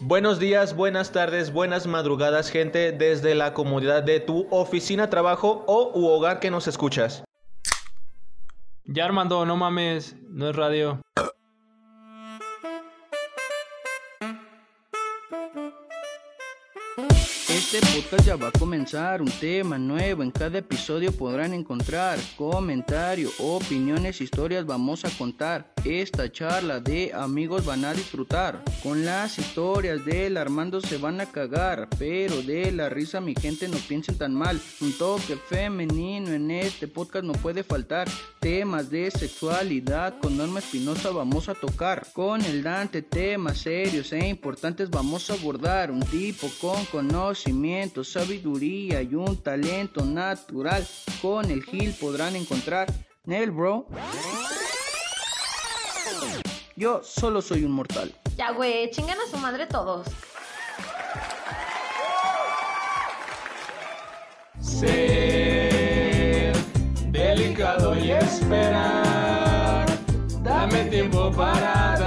Buenos días, buenas tardes, buenas madrugadas, gente, desde la comodidad de tu oficina, trabajo o u hogar que nos escuchas. Ya Armando, no mames, no es radio. Este podcast ya va a comenzar, un tema nuevo, en cada episodio podrán encontrar comentarios, opiniones, historias, vamos a contar. Esta charla de amigos van a disfrutar, con las historias del Armando se van a cagar, pero de la risa mi gente no piensen tan mal, un toque femenino en este podcast no puede faltar, temas de sexualidad con Norma Espinosa vamos a tocar, con el Dante temas serios e importantes vamos a abordar, un tipo con conocimiento sabiduría y un talento natural. Con el Gil podrán encontrar. Nel, bro. Yo solo soy un mortal. Ya, güey, chingan a su madre todos. Ser delicado y esperar. Dame tiempo para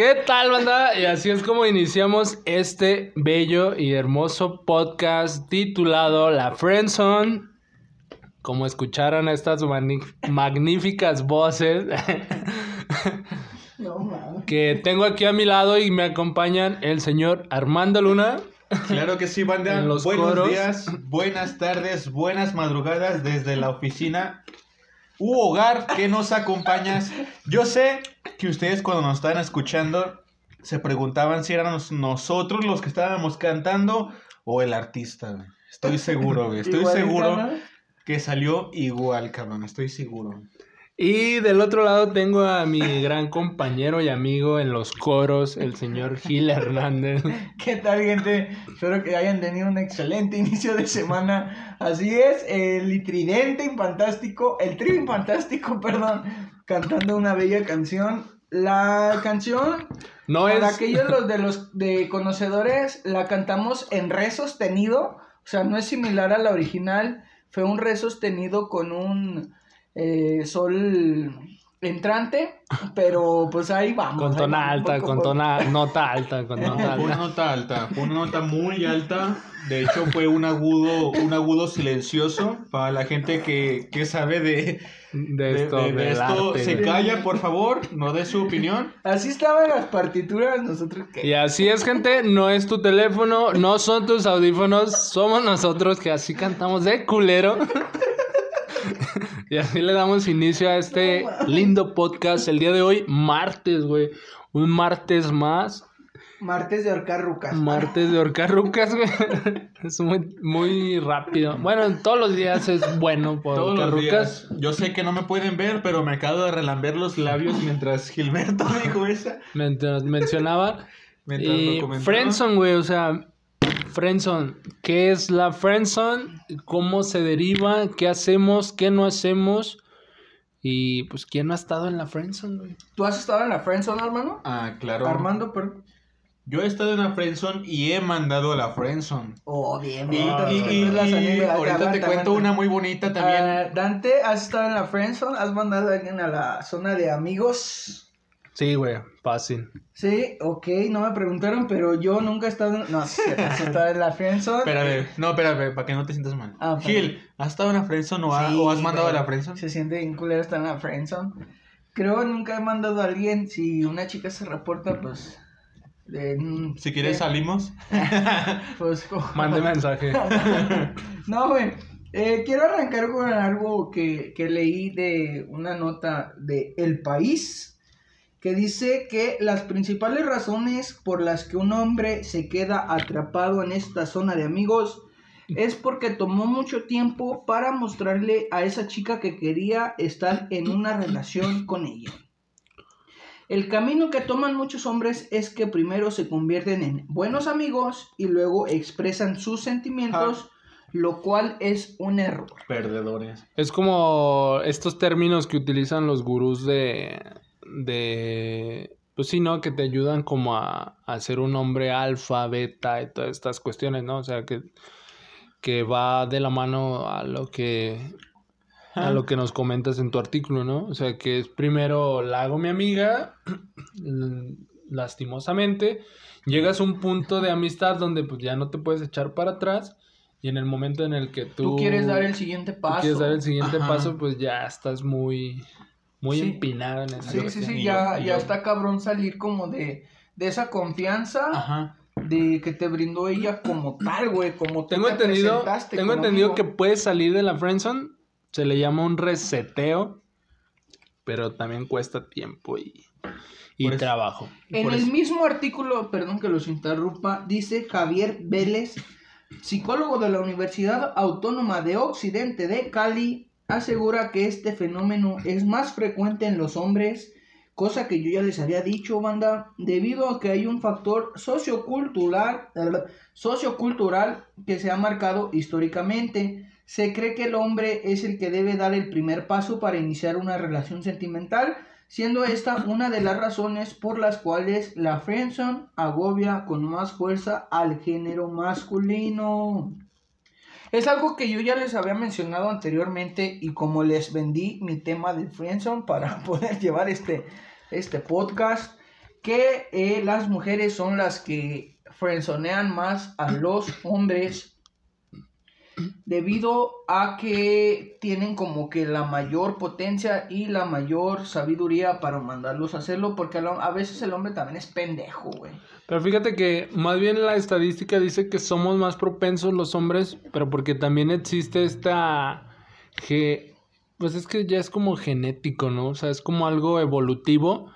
¿Qué tal, banda? Y así es como iniciamos este bello y hermoso podcast titulado La Friendzone. Como escucharon estas magníficas voces que tengo aquí a mi lado y me acompañan el señor Armando Luna. Claro que sí, banda. En los Buenos coros. días, buenas tardes, buenas madrugadas desde la oficina u hogar que nos acompañas. Yo sé que ustedes cuando nos estaban escuchando se preguntaban si éramos nosotros los que estábamos cantando o el artista. Estoy seguro. Estoy seguro que salió igual, cabrón. Estoy seguro. Y del otro lado tengo a mi gran compañero y amigo en los coros, el señor Gil Hernández. ¿Qué tal, gente? Espero que hayan tenido un excelente inicio de semana. Así es, el tridente fantástico, el trío fantástico, perdón, cantando una bella canción. La canción, No para es... aquellos los de los de conocedores, la cantamos en re sostenido, o sea, no es similar a la original, fue un re sostenido con un eh, sol entrante, pero pues ahí vamos. Con tona vamos, alta, con tona, nota alta, con nota Fue una alta. nota alta, fue una nota muy alta. De hecho, fue un agudo, un agudo silencioso para la gente que, que sabe de, De esto, de- esto. arte, Se calla, por favor, no dé su opinión. Así estaban las partituras, nosotros que... Y así es, gente, no es tu teléfono, no son tus audífonos, somos nosotros que así cantamos de culero. Y así le damos inicio a este lindo podcast el día de hoy, martes, güey. Un martes más, Martes de ahorcar rucas. martes de horcarrucas, güey. Es muy, muy rápido. Bueno, todos los días es bueno por Todos los días. Yo sé que no me pueden ver, pero me acabo de relamber los labios mientras Gilberto dijo esa. Mientras mencionaba. Mientras Y lo. Friendzone, güey, o sea, Friendzone, ¿qué es la Friendzone? ¿Cómo se deriva? ¿Qué hacemos? ¿Qué no hacemos? Y pues, ¿quién no ha estado en la Friendzone, güey? ¿Tú has estado en la friendzone, hermano? Ah, claro. Armando, pero... Yo he estado en la friendzone y he mandado a la friendzone. Oh, bien, Y, bien. y- y- y ahorita te cuento una muy bonita también. Ah, Dante, ¿has estado en la friendzone? ¿Has mandado a alguien a la zona de amigos? Sí, güey, fácil. Sí, ok, no me preguntaron, pero yo nunca he estado en... No, sí, has estado en la friendzone. Espérame, no, espérame, para que no te sientas mal. Ah. Gil, ¿has estado en la friendzone o, ha- Sí, o has mandado a la friendzone? Se siente bien culero estar en la friendzone. Creo nunca he mandado a alguien. Si una chica se reporta, pues... de- Si quieres eh, salimos. Pues... como- Mande mensaje. No, güey. Eh, quiero arrancar con algo que, que leí de una nota de El País que dice que las principales razones por las que un hombre se queda atrapado en esta zona de amigos es porque tomó mucho tiempo para mostrarle a esa chica que quería estar en una relación con ella. El camino que toman muchos hombres es que primero se convierten en buenos amigos y luego expresan sus sentimientos, lo cual es un error. Perdedores. Es como estos términos que utilizan los gurús de. De. Pues sí, ¿no? Que te ayudan como a, a ser un hombre alfa, beta y todas estas cuestiones, ¿no? O sea, que, que va de la mano a lo que. a lo que nos comentas en tu artículo, ¿no? O sea, que es primero la hago mi amiga, lastimosamente, llegas a un punto de amistad donde pues ya no te puedes echar para atrás y en el momento en el que tú, Tú quieres dar el siguiente tú paso. quieres dar el siguiente Ajá. paso, pues ya estás muy, muy Sí. empinado en esa Sí, sí, sí, ya, yo- ya yo- está cabrón salir como de, de esa confianza Ajá. de que te brindó ella como tal, güey, como Tengo te entendido, presentaste tengo entendido amigo. que puedes salir de la friendzone, se le llama un reseteo, pero también cuesta tiempo y, y Por eso- trabajo. En Por el eso- mismo artículo, perdón que los interrumpa, dice Javier Vélez, psicólogo de la Universidad Autónoma de Occidente de Cali, asegura que este fenómeno es más frecuente en los hombres, cosa que yo ya les había dicho, banda, debido a que hay un factor sociocultural, sociocultural que se ha marcado históricamente. Se cree que el hombre es el que debe dar el primer paso para iniciar una relación sentimental, siendo esta una de las razones por las cuales la friendzone agobia con más fuerza al género masculino. Es algo que yo ya les había mencionado anteriormente y como les vendí mi tema de friendzone para poder llevar este, este podcast, que eh, las mujeres son las que friendzonean más a los hombres debido a que tienen como que la mayor potencia y la mayor sabiduría para mandarlos a hacerlo, porque a, veces el hombre también es pendejo, güey. Pero fíjate que más bien la estadística dice que somos más propensos los hombres, pero porque también existe esta... ge- Pues es que ya es como genético, ¿no? O sea, es como algo evolutivo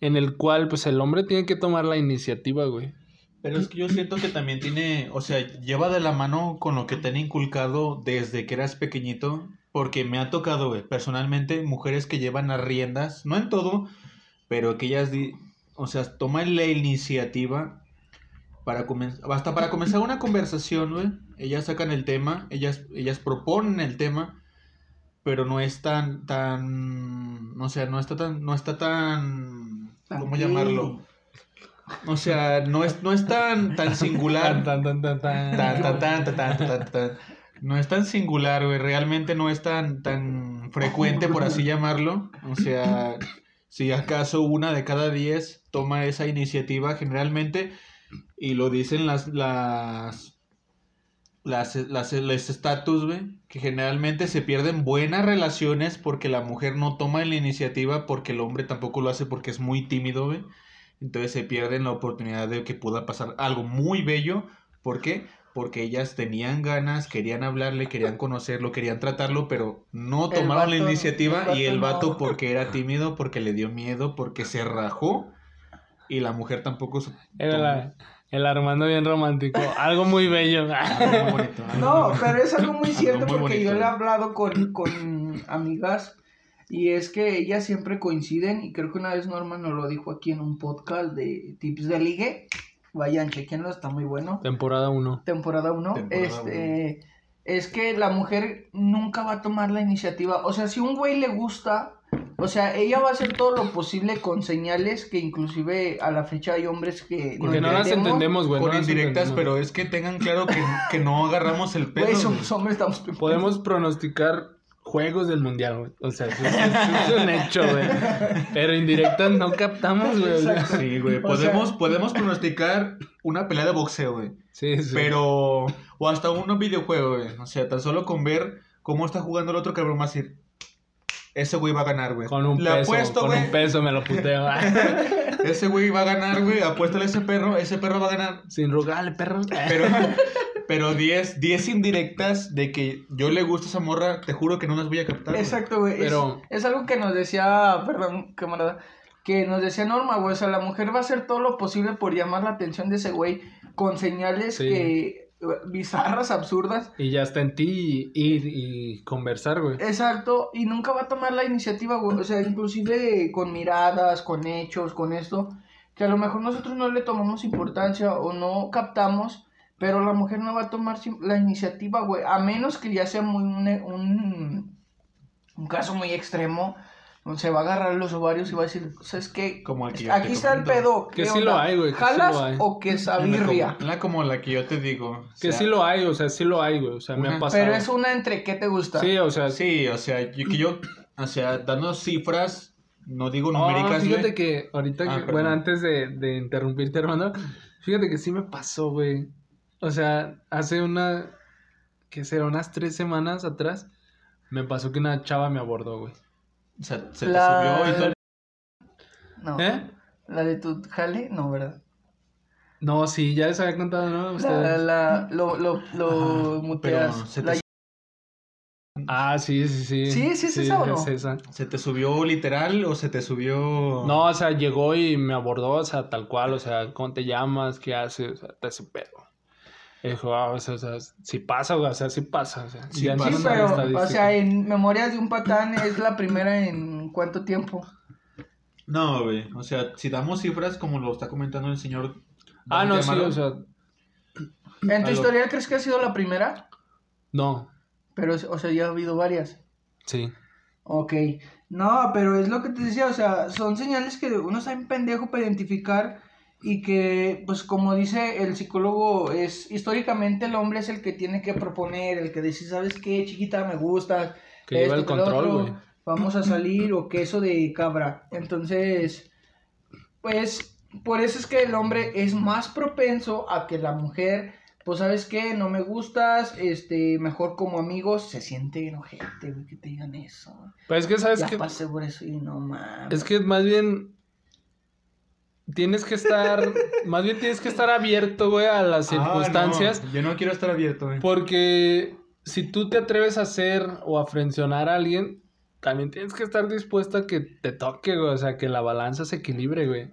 en el cual pues el hombre tiene que tomar la iniciativa, güey. Pero es que yo siento que también tiene, o sea, lleva de la mano con lo que te han inculcado desde que eras pequeñito, porque me ha tocado, personalmente, mujeres que llevan las riendas, no en todo, pero que ellas, di- o sea, toman la iniciativa para comenzar, hasta para comenzar una conversación, güey, ellas sacan el tema, ellas, ellas proponen el tema, pero no es tan, tan, o sea, no está tan, no está tan, ¿cómo llamarlo? O sea, no es, no es tan, tan singular. Tan, tan, tan, tan. Tan, tan, tan, tan, tan, tan, tan. No es tan singular, güey. Realmente no es tan, tan frecuente, por así llamarlo. O sea, si acaso una de cada diez toma esa iniciativa, generalmente, y lo dicen las, las, las, las, los estatus, güey, que generalmente se pierden buenas relaciones porque la mujer no toma la iniciativa, porque el hombre tampoco lo hace porque es muy tímido, güey. Entonces se pierden la oportunidad de que pueda pasar algo muy bello. ¿Por qué? Porque ellas tenían ganas, querían hablarle, querían conocerlo, querían tratarlo, pero no tomaron la iniciativa el y el vato no. porque era tímido, porque le dio miedo, porque se rajó y la mujer tampoco se Era el Armando bien romántico. Algo muy bello. Algo muy bonito, algo No, muy- pero es algo muy Algo cierto muy porque bonito, yo le he hablado con, con amigas y es que ellas siempre coinciden y creo que una vez Norma nos lo dijo aquí en un podcast de tips de ligue. Vayan, chequenlo, está muy bueno. Temporada 1. Temporada 1. Temporada Este, es que la mujer nunca va a tomar la iniciativa. O sea, si un güey le gusta, o sea, ella va a hacer todo lo posible con señales que inclusive a la fecha hay hombres que Porque no las entendemos. güey. Con no indirectas, pero es que tengan claro que, que no agarramos el pedo. Güey, güey. somos hombres, estamos Podemos pronosticar juegos del mundial, güey. O sea, eso es, eso es un hecho, güey. Pero indirectas no captamos, güey. Exacto. Sí, güey. Podemos, sea- podemos pronosticar una pelea de boxeo, güey. Sí, sí. Pero. O hasta un videojuego, güey. O sea, tan solo con ver cómo está jugando el otro cabrón, más decir. Ese güey va a ganar, güey. Con un Le peso, apuesto, con güey. un peso me lo puteo. Ese güey va a ganar, güey. Apuéstale a ese perro. Ese perro va a ganar. Sin rogarle, perro. Pero. Pero 10 10 indirectas de que yo le gusta esa morra, te juro que no las voy a captar. güey. Exacto, güey. Es- Pero- Es, algo que nos decía, perdón, camarada, que nos decía Norma, güey. O sea, la mujer va a hacer todo lo posible por llamar la atención de ese güey con señales Sí. que bizarras, absurdas. Y ya está en ti ir y conversar, güey. Exacto, y nunca va a tomar la iniciativa, güey. O sea, inclusive con miradas, con hechos, con esto, que a lo mejor nosotros no le tomamos importancia o no captamos, pero la mujer no va a tomar la iniciativa, güey. A menos que ya sea muy un, un, un caso muy extremo. Se va a agarrar los ovarios y va a decir, ¿sabes qué? Como el que yo te Aquí está el pedo. Que ¿qué sí lo hay, güey, que sí ¿Jalas lo hay. o que es La birria? como, la como la que yo te digo. o Que sea, sí lo hay, o sea, sí lo hay, güey. O sea, me ha Una- pasado. Pero es una entre qué te gusta. Sí, o sea, Sí, o sea, yo, que yo, o sea, dando cifras, no digo Oh, numéricas, fíjate güey. que ahorita, Ah, que- bueno, antes de, de interrumpirte, hermano, fíjate que sí me pasó, güey. O sea, hace una, ¿qué será? Unas tres semanas atrás, me pasó que una chava me abordó, güey. O sea, se La- te subió y todo. No. ¿Eh? ¿La de tu jale? No, ¿verdad? No, sí, ya les había contado, ¿no? La, Ustedes. la, lo, lo, lo muteas. pero se te La- Ah, sí, sí, sí. Sí, sí es esa o no? es esa. ¿Se te subió literal o se te subió...? No, o sea, llegó y me abordó, o sea, tal cual, o sea, ¿cómo te llamas? ¿Qué haces? O sea, te hace pedo. Y dijo, ah, o sea, o sea, sí pasa, o sea, sí pasa, o sea, Sí ya pasa. Sí, pero, o sea, en Memorias de un Patán es la primera en cuánto tiempo. No, güey. O sea, si damos cifras como lo está comentando el señor... Ah, no, sí, o sea, ¿En tu historial crees que ha sido la primera? no, Pero, o sea, ya ha habido varias. sí. Ok. No, pero es lo que te decía, o sea, son señales que uno está en pendejo para identificar y que, pues como dice el psicólogo, es históricamente el hombre es el que tiene que proponer, el que dice, ¿sabes qué, chiquita, me gusta? Que lleva el control, güey. Vamos a salir o queso de cabra. Entonces, pues, por eso es que el hombre es más propenso a que la mujer, pues, ¿sabes qué? No me gustas, este, mejor como amigos, se siente enojete, güey, que te digan eso. Pero es que, ¿sabes Ya pasé por eso y no mames. Es que más bien tienes que estar, más bien tienes que estar abierto, güey, a las Ah, no, circunstancias. yo no quiero estar abierto, güey. Porque si tú te atreves a hacer o a frencionar a alguien, también tienes que estar dispuesto a que te toque, güey. O sea, que la balanza se equilibre, güey.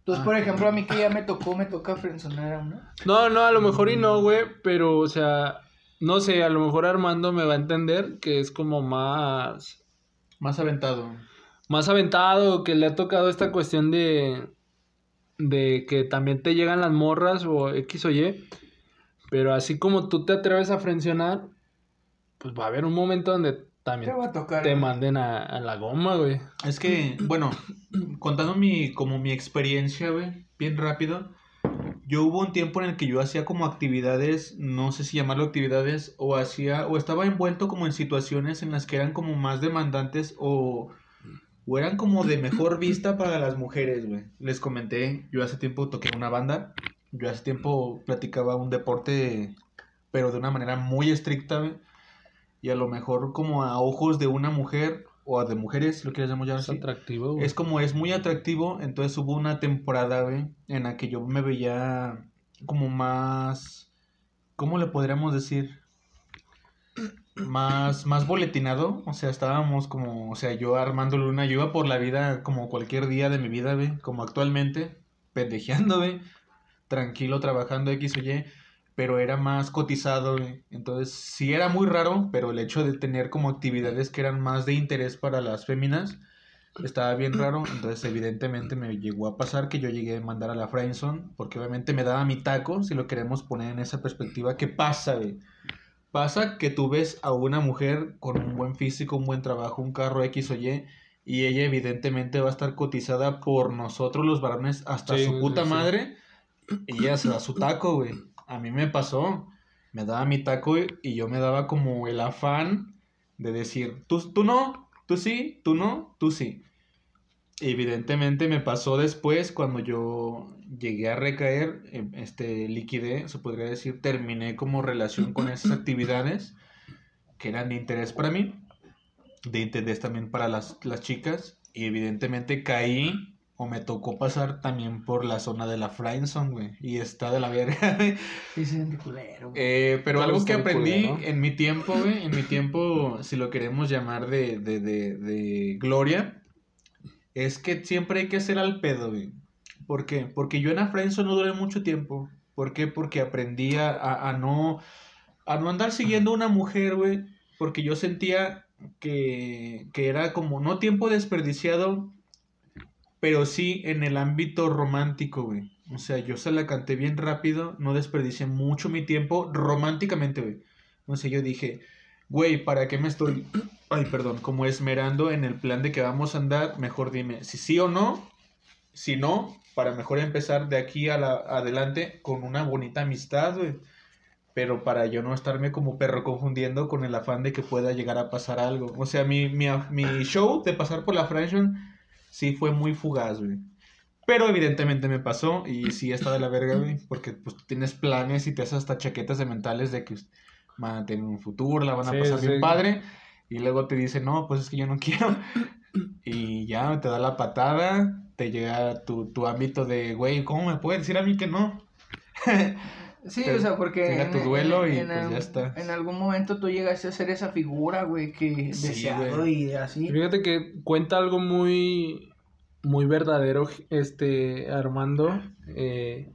Entonces, por ejemplo, a mí que ya me tocó, me toca frenzonar a uno. No, no, a lo mejor y no, güey. Pero, o sea, no sé, a lo mejor Armando me va a entender que es como más. Más aventado. más aventado, que le ha tocado esta cuestión de, de que también te llegan las morras o X o Y, pero así como tú te atreves a frencionar, pues va a haber un momento donde Te también va a tocar. te manden a, a la goma, güey. Es que, bueno, contando mi, como mi experiencia, güey, bien rápido. Yo hubo un tiempo en el que yo hacía como actividades, no sé si llamarlo actividades, o hacía, o estaba envuelto como en situaciones en las que eran como más demandantes o, o eran como de mejor vista para las mujeres, güey. Les comenté, yo hace tiempo toqué una banda, yo hace tiempo platicaba un deporte, pero de una manera muy estricta, güey. Y a lo mejor como a ojos de una mujer, o de mujeres, lo quieres llamar Es así. atractivo, güey. Es como es muy atractivo, entonces hubo una temporada, güey, en la que yo me veía como más, ¿cómo le podríamos decir? Más, más boletinado, o sea, estábamos como, o sea, yo Armando Luna, yo iba por la vida como cualquier día de mi vida, güey, como actualmente, pendejeando, güey, tranquilo, trabajando X o Y, pero era más cotizado, güey. Entonces, sí era muy raro, pero el hecho de tener como actividades que eran más de interés para las féminas, estaba bien raro. Entonces, evidentemente me llegó a pasar que yo llegué a mandar a la friendzone, porque obviamente me daba mi taco, si lo queremos poner en esa perspectiva. ¿Qué pasa, güey? Pasa que tú ves a una mujer con un buen físico, un buen trabajo, un carro X o Y, y ella evidentemente va a estar cotizada por nosotros los varones hasta Sí, su puta sí. madre. Y ella se da su taco, güey. A mí me pasó. Me daba mi taco y- y yo me daba como el afán de decir, tú, tú no, tú sí, tú no, tú sí. Evidentemente me pasó después cuando yo llegué a recaer, em, este, liquidé, se podría decir, terminé como relación con esas actividades que eran de interés para mí, de interés también para las, las chicas, y evidentemente caí o me tocó pasar también por la zona de la friendzone, güey, y está de la verga. Sí, sí, culero. Eh, pero algo que aprendí culero. en mi tiempo, güey, en mi tiempo, si lo queremos llamar de, de, de, de gloria, es que siempre hay que hacer al pedo, güey. ¿Por qué? Porque yo en la friendzone no duré mucho tiempo. ¿Por qué? Porque aprendí a, a- a no, a no andar siguiendo a una mujer, güey, porque yo sentía que, que era como, no tiempo desperdiciado, pero sí en el ámbito romántico, güey. O sea, yo se la canté bien rápido, no desperdicié mucho mi tiempo románticamente, güey. O sea, yo dije, güey, ¿para qué me estoy, ay, perdón, como esmerando en el plan de que vamos a andar? Mejor dime si sí o no. Si no, para mejor empezar de aquí a la, adelante con una bonita amistad, güey. Pero para yo no estarme como perro confundiendo con el afán de que pueda llegar a pasar algo. O sea, mi, mi, mi show de pasar por la friendzone sí fue muy fugaz, güey. Pero evidentemente me pasó y sí está de la verga, güey. Porque pues tienes planes y te haces hasta chaquetas de mentales de que van a tener un futuro, la van a Sí, pasar bien sí. padre. Y luego te dicen, no, pues es que yo no quiero. Y ya te da la patada, te llega tu, tu ámbito de, güey, ¿cómo me puedes decir a mí que no? Sí, Te- o sea, porque llega en, tu duelo en- y en pues ya está. en algún momento tú llegaste a ser esa figura, güey, que Sí, deseado güey. y así. Fíjate que cuenta algo muy, muy verdadero, este Armando, eh,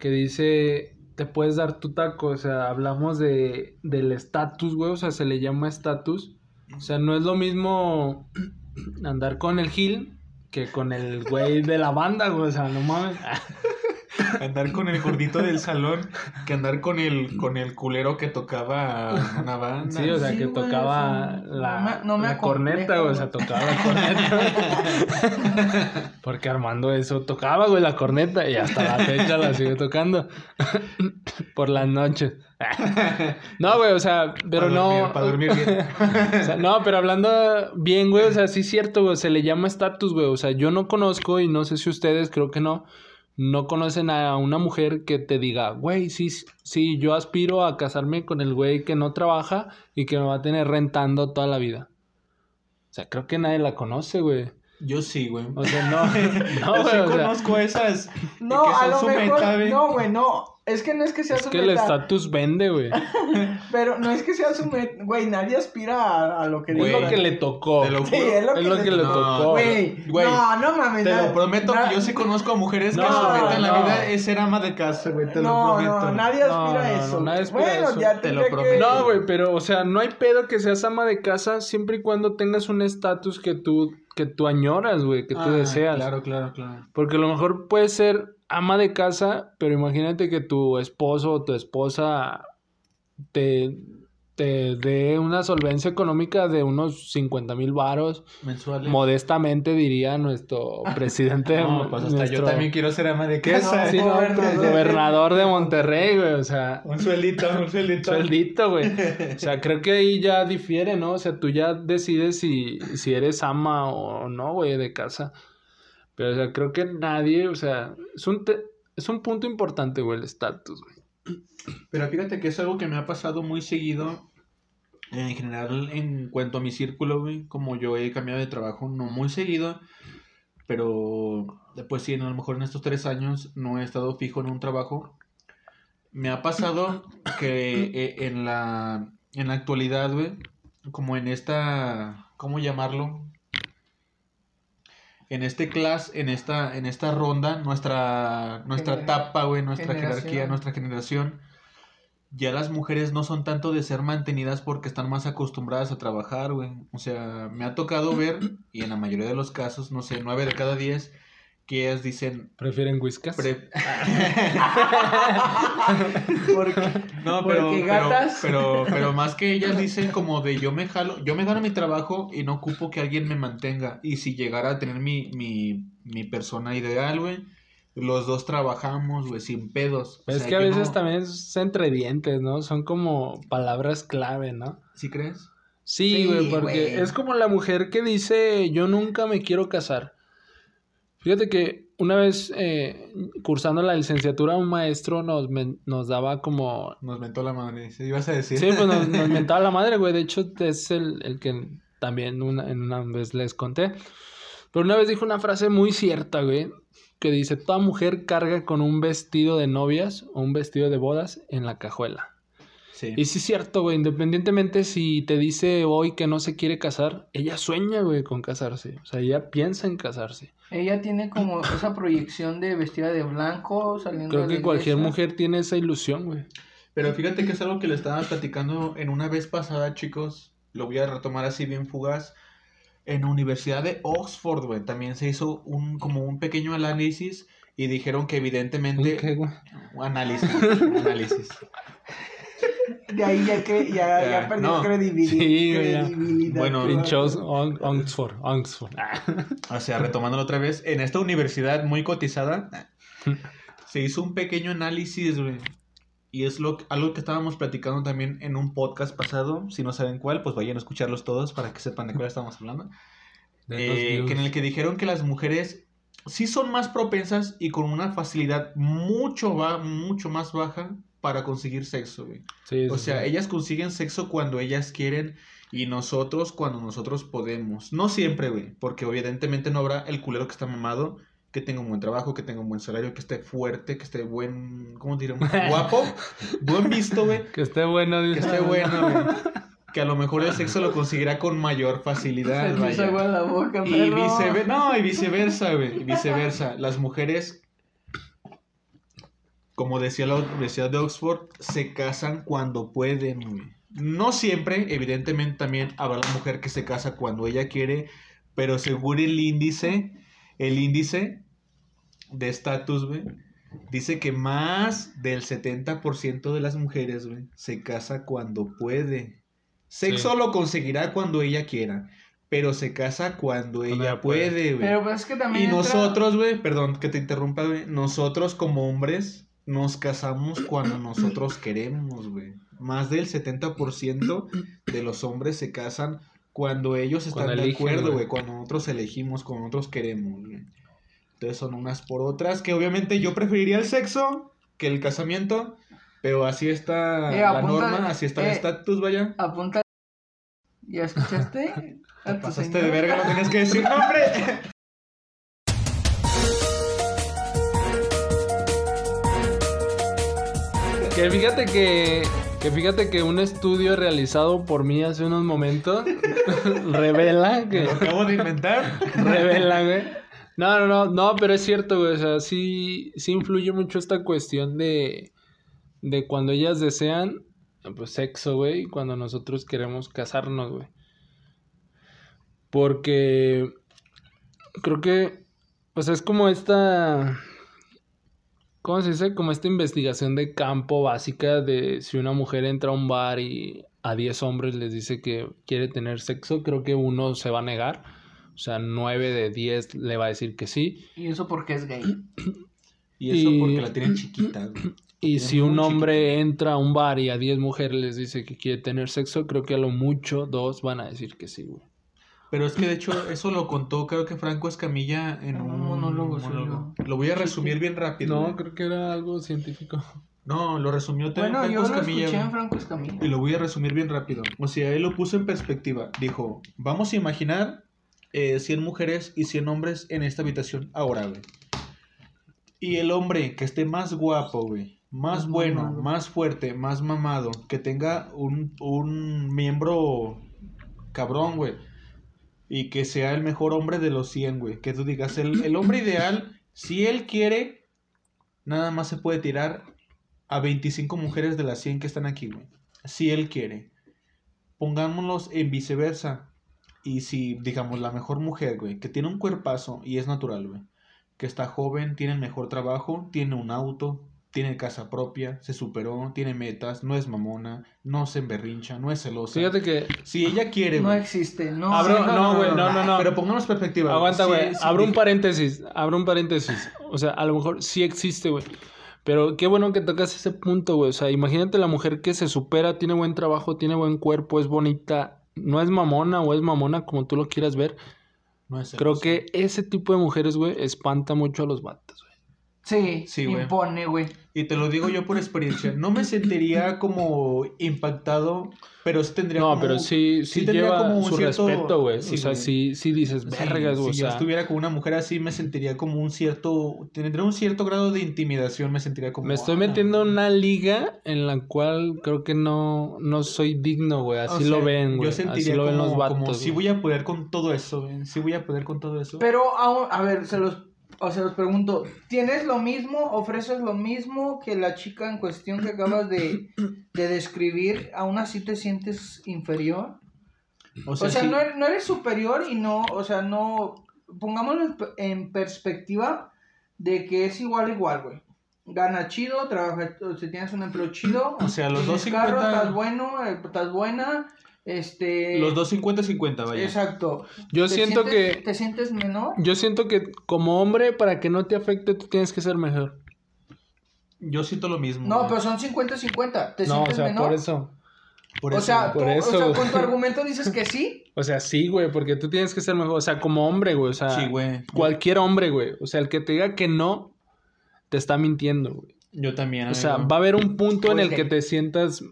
que dice, te puedes dar tu taco, o sea, hablamos de, del estatus, güey, o sea, se le llama estatus, o sea, no es lo mismo andar con el Gil que con el güey de la banda, güey, o sea, no mames. Andar con el gordito del salón que andar con el, con el culero que tocaba una banda. Sí, o sea, Sí, que güey, tocaba sí. la, No me- no me la corneta, güey, o sea, tocaba la corneta. Porque Armando eso tocaba, güey, la corneta y hasta la fecha la sigue tocando. Por las noches. No, güey, o sea, pero no. dormir, pa' dormir bien. O sea, no, pero hablando bien, güey, o sea, sí es cierto, güey, se le llama estatus, güey. O sea, yo no conozco, y no sé si ustedes, creo que no, no conocen a una mujer que te diga, güey, sí, sí, yo aspiro a casarme con el güey que no trabaja y que me va a tener rentando toda la vida. O sea, creo que nadie la conoce, güey. Yo sí, güey. O sea, no, no, Yo sí güey, o sea, conozco esas No, que a son lo su mejor, meta, güey. no, güey, no. Es que no es que sea es su que el estatus vende, güey. pero no es que sea su meta, güey, nadie aspira a, a lo que Es Güey, digo. lo que le tocó. Te lo Sí, es lo que, Es lo que le No, tocó. Güey, no, no mames. Te lo prometo que yo sí conozco a mujeres que su meta en la no. vida es ser ama de casa, güey. Te no, lo prometo. no, nadie aspira No, a eso. no, nadie aspira a bueno, eso. ya Te lo que- prometo. No, güey, pero, o sea, no hay pedo que seas ama de casa siempre y cuando tengas un estatus que tú, que tú añoras, güey, que tú Ah, deseas. Claro, claro, claro. Porque a lo mejor puedes ser ama de casa, pero imagínate que tu esposo o tu esposa te, te dé una solvencia económica de unos 50 mil varos. Mensuales. Modestamente diría nuestro presidente. No, pues hasta yo nuestro- también quiero ser ama de casa. Sí, no, Gobernador. de Monterrey, güey, o sea... Un sueldito, un sueldito. Sueldito, güey. O sea, creo que ahí ya difiere, ¿no? O sea, tú ya decides si, si eres ama o no, güey, de casa. Pero, o sea, creo que nadie, o sea, es un, te- es un punto importante, güey, el estatus, güey. Pero fíjate que es algo que me ha pasado muy seguido. En general, en cuanto a mi círculo, güey, como yo he cambiado de trabajo, no muy seguido, pero pues sí, a lo mejor en estos tres años no he estado fijo en un trabajo. Me ha pasado que eh, en la, en la actualidad, güey, como en esta, ¿cómo llamarlo? En este class, en esta, en esta ronda, nuestra, nuestra etapa, güey, nuestra generación. jerarquía, nuestra generación, ya las mujeres no son tanto de ser mantenidas porque están más acostumbradas a trabajar, güey. O sea, me ha tocado ver, y en la mayoría de los casos, no sé, nueve de cada diez, que ellas dicen... ¿Prefieren whiskas? pre- Porque, no, pero, pero, gatas. pero, pero más que ellas dicen como de yo me jalo, yo me gano mi trabajo y no ocupo que alguien me mantenga. Y si llegara a tener mi, mi, mi persona ideal, güey, los dos trabajamos, güey, sin pedos. O Pero es sea, que a veces no- también es entre dientes, ¿no? Son como palabras clave, ¿no? ¿Sí crees? Sí, Sí, güey, porque es como la mujer que dice, yo nunca me quiero casar. Fíjate que una vez eh, cursando la licenciatura, un maestro nos, men- nos daba como... Nos mentó la madre, ¿sí? ibas a decir. Sí, pues nos, nos mentaba la madre, güey. De hecho, es el, el que también una, en una vez les conté. Pero una vez dijo una frase muy cierta, güey, que dice, toda mujer carga con un vestido de novias o un vestido de bodas en la cajuela. Sí. Y sí es cierto, güey, independientemente si te dice hoy que no se quiere casar, ella sueña, güey, con casarse. O sea, ella piensa en casarse. Ella tiene como esa proyección de vestida de blanco saliendo Creo de la que cualquier iglesia. mujer tiene esa ilusión, güey. Pero fíjate que es algo que le estaba platicando en una vez pasada, chicos. Lo voy a retomar así bien fugaz. En la Universidad de Oxford, güey, también se hizo un como un pequeño análisis y dijeron que evidentemente ¿Qué, güey? análisis, un análisis. De ahí ya, que, ya, Ya, ya perdió no. credibil- Sí, credibilidad. Bueno, Pinchos, On- Oxford, Oxford. Ah. O sea, retomándolo otra vez, en esta universidad muy cotizada se hizo un pequeño análisis, güey. Y es lo, algo que estábamos platicando también en un podcast pasado. Si no saben cuál, pues vayan a escucharlos todos para que sepan de cuál estamos hablando. Eh, que en el que dijeron que las mujeres sí son más propensas y con una facilidad mucho, va, mucho más baja para conseguir sexo, güey. Sí, O sea, sí. ellas consiguen sexo cuando ellas quieren y nosotros cuando nosotros podemos. No siempre, güey, porque evidentemente no habrá el culero que está mamado, que tenga un buen trabajo, que tenga un buen salario, que esté fuerte, que esté buen, ¿cómo diremos? Guapo, buen visto, güey, Que esté bueno. que dice. esté bueno, güey. Que a lo mejor el sexo lo conseguirá con mayor facilidad, Se vaya. agua en la boca, Y perro. viceversa, no, y viceversa, güey, y viceversa. Las mujeres, como decía la Universidad de Oxford, se casan cuando pueden, güey. No siempre, evidentemente también habrá la mujer que se casa cuando ella quiere, pero según el índice, el índice de estatus, güey, dice que más del 70% de las mujeres, güey, se casa cuando puede. Sexo Sí. lo conseguirá cuando ella quiera, pero se casa cuando, ella ella puede. puede, güey. Pero pues es que también Y entra- nosotros, güey, perdón que te interrumpa, güey, nosotros como hombres nos casamos cuando nosotros queremos, güey. Más del 70% de los hombres se casan cuando ellos están Cuando de eligen, acuerdo, güey. cuando nosotros elegimos, cuando nosotros queremos, güey. Entonces son unas por otras, que obviamente yo preferiría el sexo que el casamiento, pero así está Eh, la apunta- norma, así está el eh, estatus, vaya. Apunta. ¿Ya escuchaste? Te pasaste de verga, no tenías que decir nombre. Que fíjate que, que fíjate que un estudio realizado por mí hace unos momentos revela que Lo acabo de inventar. revela, güey. No, no, no, no, pero es cierto, güey. O sea, sí, sí influye mucho esta cuestión de, de cuando ellas desean, pues, sexo, güey, y cuando nosotros queremos casarnos, güey. Porque creo que, o sea, es como esta, ¿cómo se dice? Como esta investigación de campo básica de si una mujer entra a un bar y a 10 hombres les dice que quiere tener sexo, creo que uno se va a negar. O sea, 9 de 10 le va a decir que sí. Y eso porque es gay. Y eso Y- porque la tienen chiquita, güey. Y si un hombre entra a un bar y a 10 mujeres les dice que quiere tener sexo, creo que a lo mucho dos van a decir que sí, güey. Pero es que de hecho eso lo contó creo que Franco Escamilla en En un, un monólogo monólogo. Lo voy a resumir bien rápido. No, güey. creo que era algo científico. No, lo resumió también Bueno, yo Franco lo Escamilla. escuché en güey. Franco Escamilla. Y lo voy a resumir bien rápido. O sea, él lo puso en perspectiva. Dijo, vamos a imaginar eh, 100 mujeres y 100 hombres en esta habitación ahora, güey. Y el hombre que esté más guapo, güey, más Más bueno, mamado. más fuerte, más mamado, que tenga un, un miembro cabrón, güey. Y que sea el mejor hombre de los 100, güey. Que tú digas, el, el hombre ideal, si él quiere, nada más se puede tirar a 25 mujeres de las 100 que están aquí, güey. Si él quiere. Pongámoslos en viceversa. Y si, digamos, la mejor mujer, güey, que tiene un cuerpazo y es natural, güey. Que está joven, tiene el mejor trabajo, tiene un auto, tiene casa propia, se superó, tiene metas, no es mamona, no se emberrincha, no es celosa. Fíjate que. Si ella quiere, No güey. existe, no. Abro- sí, no, güey, no, no, no. Pero pongamos perspectiva. güey. Aguanta, Sí, güey. sí, abro un dije- paréntesis. Abro un paréntesis. O sea, a lo mejor sí existe, güey. Pero qué bueno que tocas ese punto, güey. O sea, imagínate la mujer que se supera, tiene buen trabajo, tiene buen cuerpo, es bonita, no es mamona o es mamona como tú lo quieras ver. No es Creo celosa. que ese tipo de mujeres, güey, espanta mucho a los vatos, güey. Sí, Sí, güey. impone, güey. Y te lo digo yo por experiencia. No me sentiría como impactado, pero sí tendría No, como- pero sí, sí, lleva como un su cierto- respeto, güey. sí, o sea, sí, sí dices, Sí, vergas, güey. si o yo sea, estuviera con una mujer así, me sentiría como un cierto. Tendría un cierto grado de intimidación, me sentiría como. me estoy "Ah, metiendo en una liga en la cual creo que no, no soy digno, güey. Así o lo ven, güey. Yo sentiría Así lo ven como, los vatos. como sí voy a poder con todo eso, güey. Sí voy a poder con todo eso. Pero, aún- a ver, se los, o se los pregunto, ¿tienes lo mismo, ofreces lo mismo que la chica en cuestión que acabas de, de describir? ¿Aún así te sientes inferior? O sea, sí- no, eres, no eres superior y no, o sea, no, pongámoslo en, pe- en perspectiva de que es igual, igual, güey. Gana chido, trabaja, o sea, tienes un empleo chido. O sea, los 2.50 carro, estás bueno, eh, estás buena, este... Los dos 50-50, vaya. Exacto. Yo ¿Te siento sientes- que. ¿Te sientes menor? Yo siento que como hombre, para que no te afecte, tú tienes que ser mejor. Yo siento lo mismo. No, güey. pero son 50-50. ¿Te No, o sientes sea, menor? por eso. Por o eso, sea, por tú- eso, o sea, con tu argumento dices que sí. O sea, sí, güey, porque tú tienes que ser mejor. O sea, como hombre, güey. O sea, Sí, güey. cualquier hombre, güey. O sea, el que te diga que no, te está mintiendo, güey. Yo también. O sea, va a haber un punto en el que te sientas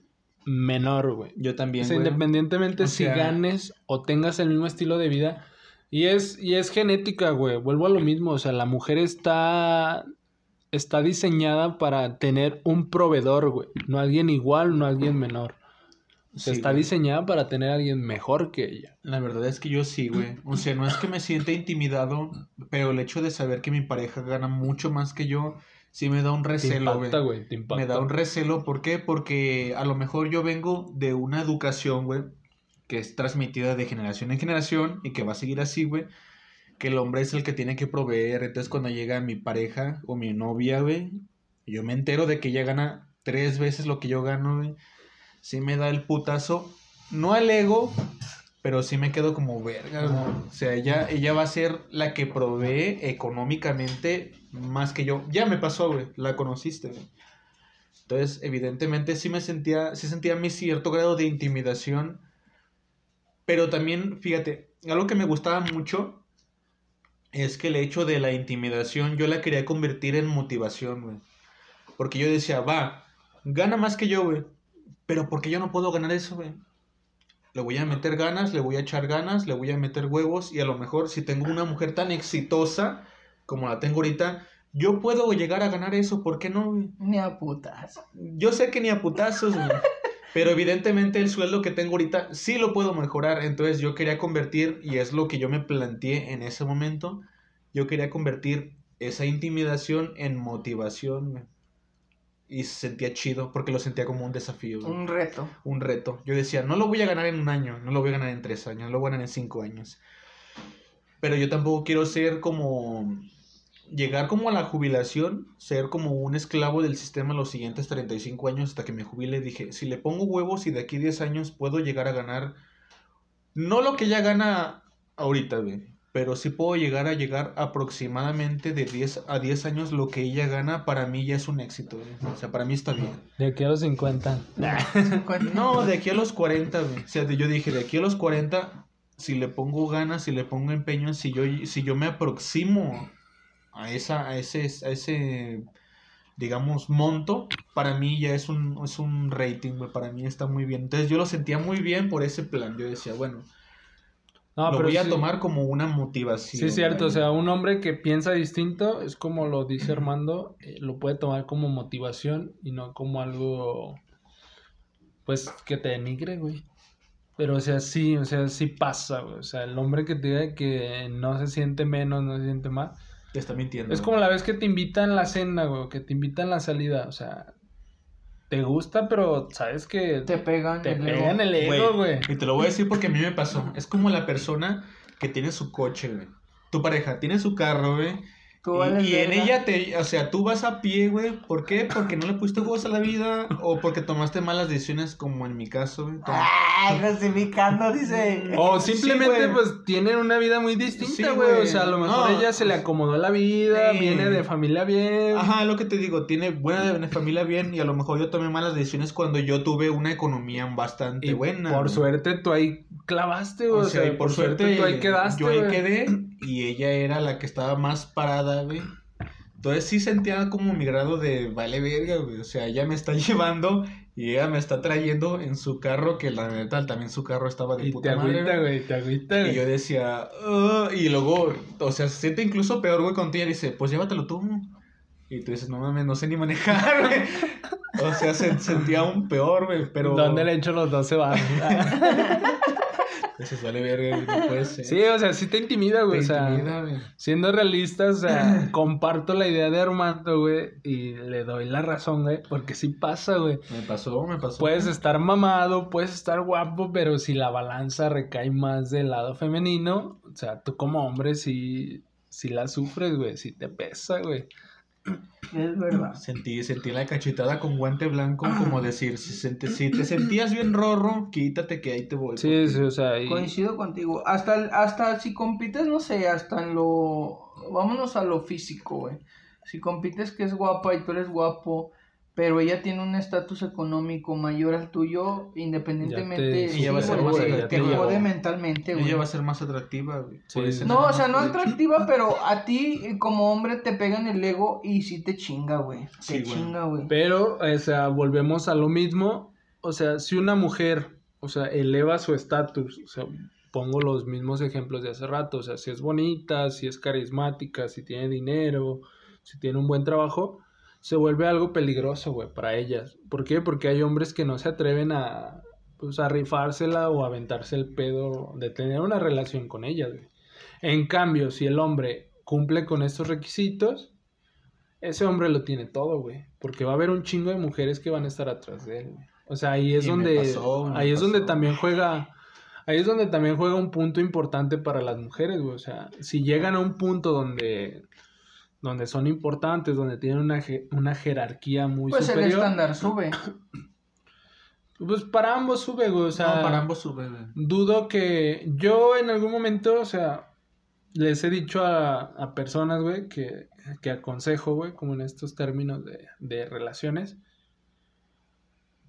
menor, güey. Yo también. O sea, güey. independientemente O si sea- ganes o tengas el mismo estilo de vida. Y es, y es genética, güey. Vuelvo a lo mismo. O sea, la mujer está, está diseñada para tener un proveedor, güey. No alguien igual, no alguien menor. O sea, Sí, está güey. diseñada para tener a alguien mejor que ella. La verdad es que yo sí, güey. O sea, no es que me sienta intimidado, pero el hecho de saber que mi pareja gana mucho más que yo, sí me da un Te recelo, impacta, güey. güey. Te impacta. Me da un recelo, ¿por qué? Porque a lo mejor yo vengo de una educación, güey, que es transmitida de generación en generación y que va a seguir así, güey. Que el hombre es el que tiene que proveer. Entonces, cuando llega mi pareja o mi novia, güey, yo me entero de que ella gana tres veces lo que yo gano, güey. Sí me da el putazo. No al ego, pero sí me quedo como verga, güey. O sea, ella, ella va a ser la que provee económicamente más que yo. Ya me pasó, güey. La conociste, güey. Entonces, evidentemente sí me sentía, sí sentía mi cierto grado de intimidación. Pero también, fíjate, algo que me gustaba mucho es que el hecho de la intimidación yo la quería convertir en motivación, güey. Porque yo decía, va, gana más que yo, güey. Pero ¿por qué yo no puedo ganar eso, güey? Le voy a meter ganas, le voy a echar ganas, le voy a meter huevos y a lo mejor si tengo una mujer tan exitosa como la tengo ahorita, yo puedo llegar a ganar eso, ¿por qué no? Ni a putas. Yo sé que ni a putazos, güey. Pero evidentemente el sueldo que tengo ahorita sí lo puedo mejorar. Entonces yo quería convertir, y es lo que yo me planteé en ese momento, yo quería convertir esa intimidación en motivación, güey. Y se sentía chido, porque lo sentía como un desafío, güey. Un reto. un reto. Yo decía, no lo voy a ganar en un año, no lo voy a ganar en tres años, no lo voy a ganar en cinco años. Pero yo tampoco quiero ser como... Llegar como a la jubilación, ser como un esclavo del sistema los siguientes 35 años hasta que me jubile. Dije, si le pongo huevos y de aquí 10 años puedo llegar a ganar, no lo que ya gana ahorita, güey, pero sí puedo llegar a llegar aproximadamente de 10 a 10 años lo que ella gana, para mí ya es un éxito, güey. O sea, para mí está bien. De aquí a los 50. No, de aquí a los 40, güey. O sea, yo dije, de aquí a los 40, si le pongo ganas, si le pongo empeño, si yo, si yo me aproximo a, esa, a, ese, a ese, digamos, monto, para mí ya es un, es un rating, güey. Para mí está muy bien. Entonces yo lo sentía muy bien por ese plan. Yo decía, bueno, No, lo pero voy a sí- tomar como una motivación. Sí, es cierto. O sea, un hombre que piensa distinto, es como lo dice Armando, eh, lo puede tomar como motivación y no como algo, pues, que te denigre, güey. Pero, o sea, sí, o sea, sí pasa, güey. O sea, el hombre que te diga que no se siente menos, no se siente más. Te está mintiendo. Es como la vez que te invitan a la cena, güey, que te invitan a la salida. O sea, te gusta, pero sabes que Te pegan. te el pegan el ego, güey. Y te lo voy a decir porque a mí me pasó. Es como la persona que tiene su coche, güey. Tu pareja tiene su carro, güey. Tú Y, vales y en verga. ella te, o sea, tú vas a pie, güey. ¿Por qué? Porque no le pusiste huevos a la vida o porque tomaste malas decisiones, como en mi caso, güey. Ah, justificando, dice. O simplemente, pues, tienen una vida muy distinta, Sí, güey. o sea, a lo mejor No. ella se le acomodó la vida, Sí. viene de familia bien. Ajá, lo que te digo, tiene buena de familia bien y a lo mejor yo tomé malas decisiones cuando yo tuve una economía bastante Y buena. por güey. suerte tú ahí clavaste, güey. O sea, y por suerte tú ahí quedaste, yo ahí güey. quedé y ella era la que estaba más parada, güey. Entonces sí sentía como mi grado de vale verga, güey. O sea, ella me está llevando y ella me está trayendo en su carro, que la neta también su carro estaba de Y te puta madre. agüita, güey. güey, te agüita, Y yo güey. decía, "Ah", y luego, o sea, se siente incluso peor, güey, contigo. Y dice, pues llévatelo tú. Y tú dices, no mames, no sé ni manejar, güey. O sea, se sentía aún peor, güey, pero... ¿Dónde le echo los 12 baros? Dices, vale verga, puede ser. sí, o sea, sí te intimida, güey. Te O sea, intimida, güey. siendo realistas, o sea, comparto la idea de Armando, güey, y le doy la razón, güey, porque sí pasa, güey. Me pasó, me pasó. Puedes estar mamado, puedes estar guapo, pero si la balanza recae más del lado femenino, o sea, tú como hombre sí, sí la sufres, güey, sí te pesa, güey. Es verdad. Sentí, sentí la cachetada con guante blanco, como decir, si, sente- si te sentías bien rorro, quítate que ahí te voy. Sí, sí, o sea, y- Coincido contigo. Hasta, hasta si compites, no sé, hasta en lo... Vámonos a lo físico, güey. Si compites que es guapa y tú eres guapo, pero ella tiene un estatus económico mayor al tuyo, independientemente... Ya te- sí, ella va a ser güey, más te- atractiva, te güey. jode mentalmente, güey. Ella va a ser más atractiva, güey. Sí, No, o sea, no atractiva, pero a ti como hombre te pega en el ego y sí te chinga, güey. Sí, Te güey. chinga, güey. Pero, o sea, volvemos a lo mismo. O sea, si una mujer, o sea, eleva su estatus, o sea, pongo los mismos ejemplos de hace rato, o sea, si es bonita, si es carismática, si tiene dinero, si tiene un buen trabajo, se vuelve algo peligroso, güey, para ellas. ¿Por qué? Porque hay hombres que no se atreven a, pues, a rifársela o a aventarse el pedo de tener una relación con ellas, güey. En cambio, si el hombre cumple con estos requisitos, ese hombre lo tiene todo, güey. Porque va a haber un chingo de mujeres que van a estar atrás de él, güey. O sea, ahí es Y me donde. pasó, me ahí es donde también juega. Ahí es donde también juega un punto importante para las mujeres, güey. O sea, si llegan a un punto donde. Donde son importantes, donde tienen una, je- una jerarquía muy Pues el superior. estándar sube. Pues para ambos sube, güey. O sea, no, para ambos sube, güey. dudo que yo en algún momento, o sea, les he dicho a, a personas, güey, que, que aconsejo, güey, como en estos términos de, de relaciones.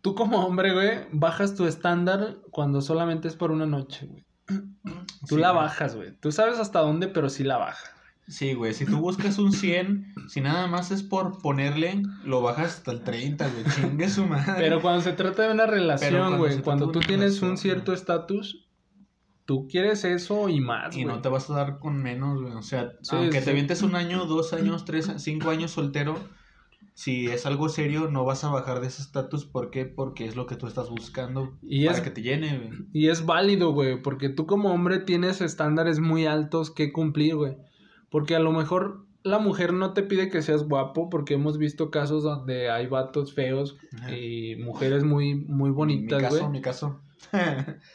Tú como hombre, güey, bajas tu estándar cuando solamente es por una noche, güey. Tú Sí, la güey. bajas, güey. Tú sabes hasta dónde, pero sí la bajas. Sí, güey, si tú buscas un 100, si nada más es por ponerle, lo bajas hasta el 30, güey, chingue su madre. Pero cuando se trata de una relación, güey, cuando, tú tienes un cierto estatus, tú quieres eso y más, Y güey. no te vas a dar con menos, güey. O sea, Sí, aunque sí. te vientes un año, dos años, tres, cinco años soltero, si es algo serio, no vas a bajar de ese estatus. ¿Por qué? Porque es lo que tú estás buscando Y para es- que te llene, güey. Y es válido, güey, porque tú como hombre tienes estándares muy altos que cumplir, güey. Porque a lo mejor la mujer no te pide que seas guapo, porque hemos visto casos donde hay vatos feos Ajá. y mujeres muy, muy bonitas, Mi caso, mi caso.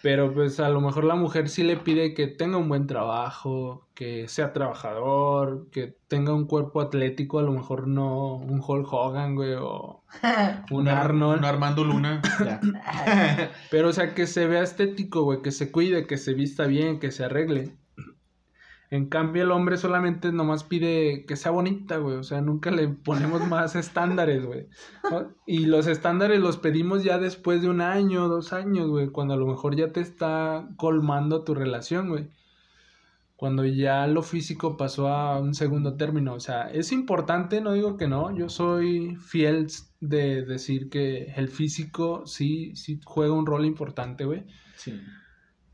Pero pues a lo mejor la mujer sí le pide que tenga un buen trabajo, que sea trabajador, que tenga un cuerpo atlético, a lo mejor no un Hulk Hogan, güey, o un Arnold. Un Armando Luna. Pero, o sea, que se vea estético, güey, que se cuide, que se vista bien, que se arregle. En cambio, el hombre solamente nomás pide que sea bonita, güey. O sea, nunca le ponemos más estándares, güey. Y los estándares los pedimos ya después de un año, dos años, güey. Cuando a lo mejor ya te está colmando tu relación, güey. Cuando ya lo físico pasó a un segundo término. O sea, es importante, no digo que no. Yo soy fiel de decir que el físico sí, sí juega un rol importante, güey. Sí.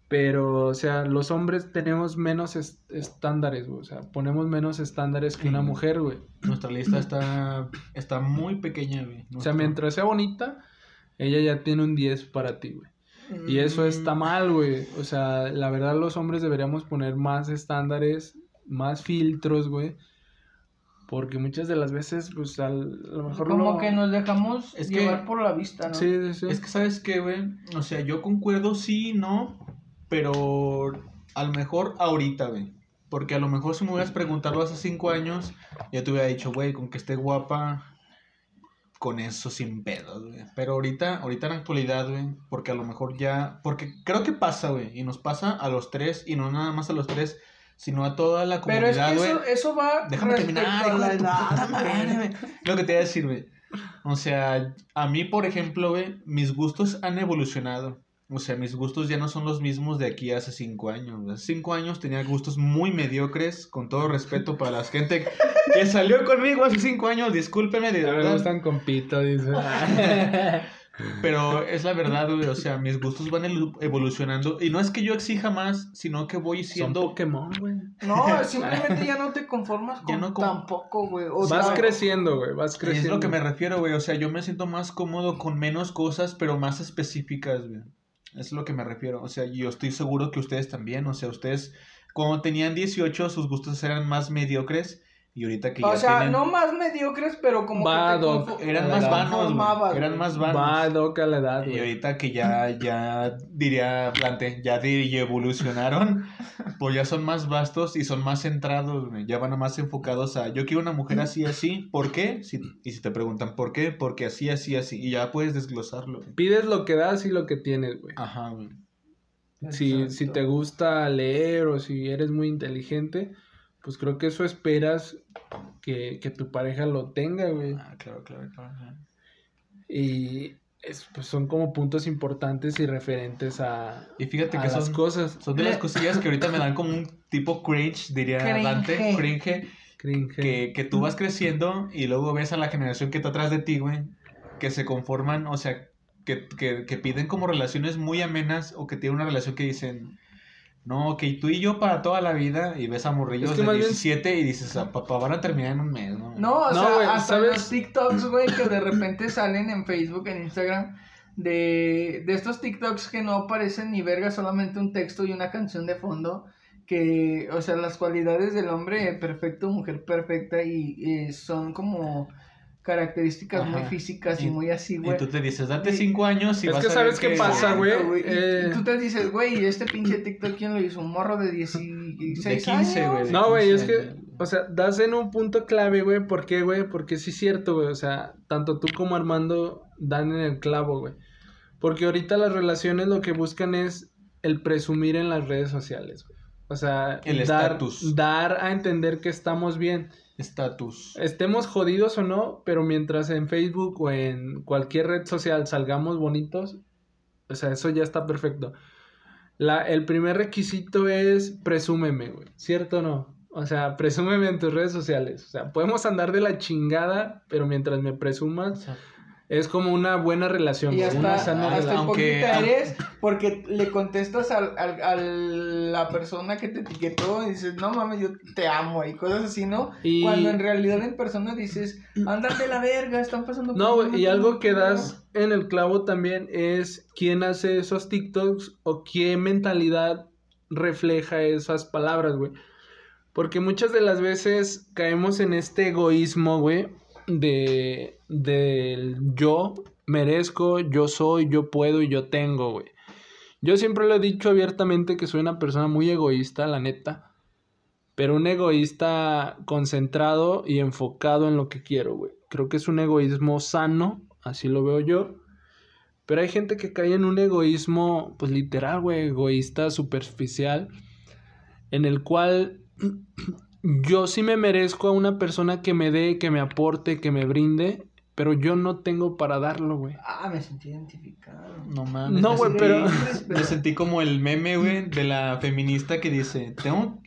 Pero, o sea, los hombres tenemos menos es- estándares, güey. O sea, ponemos menos estándares que una mujer, güey. Nuestra lista está, está muy pequeña, güey. O sea, mientras sea bonita, ella ya tiene un 10 para ti, güey. Y eso está Mm, mal, güey. O sea, la verdad los hombres deberíamos poner más estándares, más filtros, güey. Porque muchas de las veces, pues, al- a lo mejor Como lo- que nos dejamos Es que- llevar por la vista, ¿no? Sí, sí, sí. Es que, ¿sabes qué, güey? O sea, yo concuerdo sí, no, pero a lo mejor ahorita, güey. Porque a lo mejor si me hubieras preguntado hace cinco años, ya te hubiera dicho, güey, con que esté guapa, con eso sin pedos, güey. Pero ahorita, ahorita en la actualidad, güey, porque a lo mejor ya, porque creo que pasa, güey, y nos pasa a los tres, y no nada más a los tres, sino a toda la Pero es comunidad, que eso, eso va Déjame terminar, hijo de tu edad, puta madre, güey. güey. Lo que te iba a decir, güey. O sea, a mí, por ejemplo, güey, mis gustos han evolucionado. O sea, mis gustos ya no son los mismos de aquí hace cinco años. Hace cinco años tenía gustos muy mediocres, con todo respeto para la gente que salió conmigo hace cinco años. Discúlpeme, de Me verdad. gustan con pito, dice. Pero es la verdad, güey. O sea, mis gustos van evolucionando. Y no es que yo exija más, sino que voy Son siendo. Pokémon, güey. No, simplemente ya no te conformas con Ya no con- tampoco, güey. O Vas sea, creciendo, güey, vas Y creciendo. es lo que me refiero, güey. O sea, yo me siento más cómodo con menos cosas, pero más específicas, güey. Es lo que me refiero. O sea, yo estoy seguro que ustedes también. O sea, ustedes, cuando tenían 18, sus gustos eran más mediocres. Y ahorita que ya O sea, tienen... no más mediocres, pero como Va, que te Doc. confo- Eran más vanos. Eran más vanos. Va, Doc, a la edad, Y ahorita que ya, ya diría Plante, ya evolucionaron, pues ya son más vastos y son más centrados, güey, ya van más enfocados a, yo quiero una mujer así, así, ¿por qué? Si- y si te preguntan, ¿por qué? Porque así, así, así, y ya puedes desglosarlo. güey. Pides lo que das y lo que tienes, güey. Ajá, güey. Si, si te gusta leer o si eres muy inteligente, pues creo que eso esperas que, que tu pareja lo tenga, güey. Ah, claro, claro, claro. Y es- pues son como puntos importantes y referentes a, Y fíjate a que las son, cosas. son de las cosillas que ahorita me dan como un tipo cringe, diría Cringe. Dante, cringe, Cringe. que, que tú vas creciendo y luego ves a la generación que está atrás de ti, güey, que se conforman, o sea, que, que, que piden como relaciones muy amenas o que tienen una relación que dicen, no, que tú y yo para toda la vida y ves a morrillos Es que de más bien- 17 y dices, "Ah, papá, van a terminar en un mes, ¿no? No, o No, sea, hasta ¿sabes? los TikToks, güey, que de repente salen en Facebook, en Instagram, de, de estos TikToks que no aparecen ni verga, solamente un texto y una canción de fondo, que, o sea, las cualidades del hombre perfecto, mujer perfecta, y, eh, son como características muy físicas y, Y- muy así, Y güey. tú te dices, date Y- 5 años y Es vas que a ver ¿sabes qué que- pasa, güey? Y- Eh, y tú te dices, güey, este pinche TikTok, ¿quién lo hizo? Un morro de 16 De 15, años. güey. No, güey, es 15 que, o sea, das en un punto clave, güey. ¿Por qué, güey? Porque sí es cierto, güey. O sea, tanto tú como Armando dan en el clavo, güey. Porque ahorita las relaciones lo que buscan es el presumir en las redes sociales, güey. O sea, El dar, estatus. dar a entender que estamos bien. Estatus. Estemos jodidos o no, pero mientras en Facebook o en cualquier red social salgamos bonitos, o sea, eso ya está perfecto. La, el primer requisito es presúmeme, güey. ¿Cierto o no? O sea, presúmeme en tus redes sociales. O sea, podemos andar de la chingada, pero mientras me presumas, es como una buena relación. Y hasta, una sana hasta relación. aunque- eres porque le contestas al, al- a la persona que te etiquetó y dices, no mames, yo te amo y cosas así, ¿no? Y- Cuando en realidad en persona dices, andan de la verga, están pasando por No, güey, y algo que culero". das en el clavo también es quién hace esos TikToks o qué mentalidad refleja esas palabras, güey. Porque muchas de las veces caemos en este egoísmo, güey, de del yo merezco, yo soy, yo puedo y yo tengo, güey. Yo siempre lo he dicho abiertamente que soy una persona muy egoísta, la neta. Pero un egoísta concentrado y enfocado en lo que quiero, güey. Creo que es un egoísmo sano, así lo veo yo. Pero hay gente que cae en un egoísmo, pues literal, güey, egoísta, superficial, en el cual yo sí me merezco a una persona que me dé, que me aporte, que me brinde, pero yo no tengo para darlo, güey. Ah, me sentí identificado. No mames. No, güey, pero- Me sentí como el meme, güey, de la feminista que dice, tengo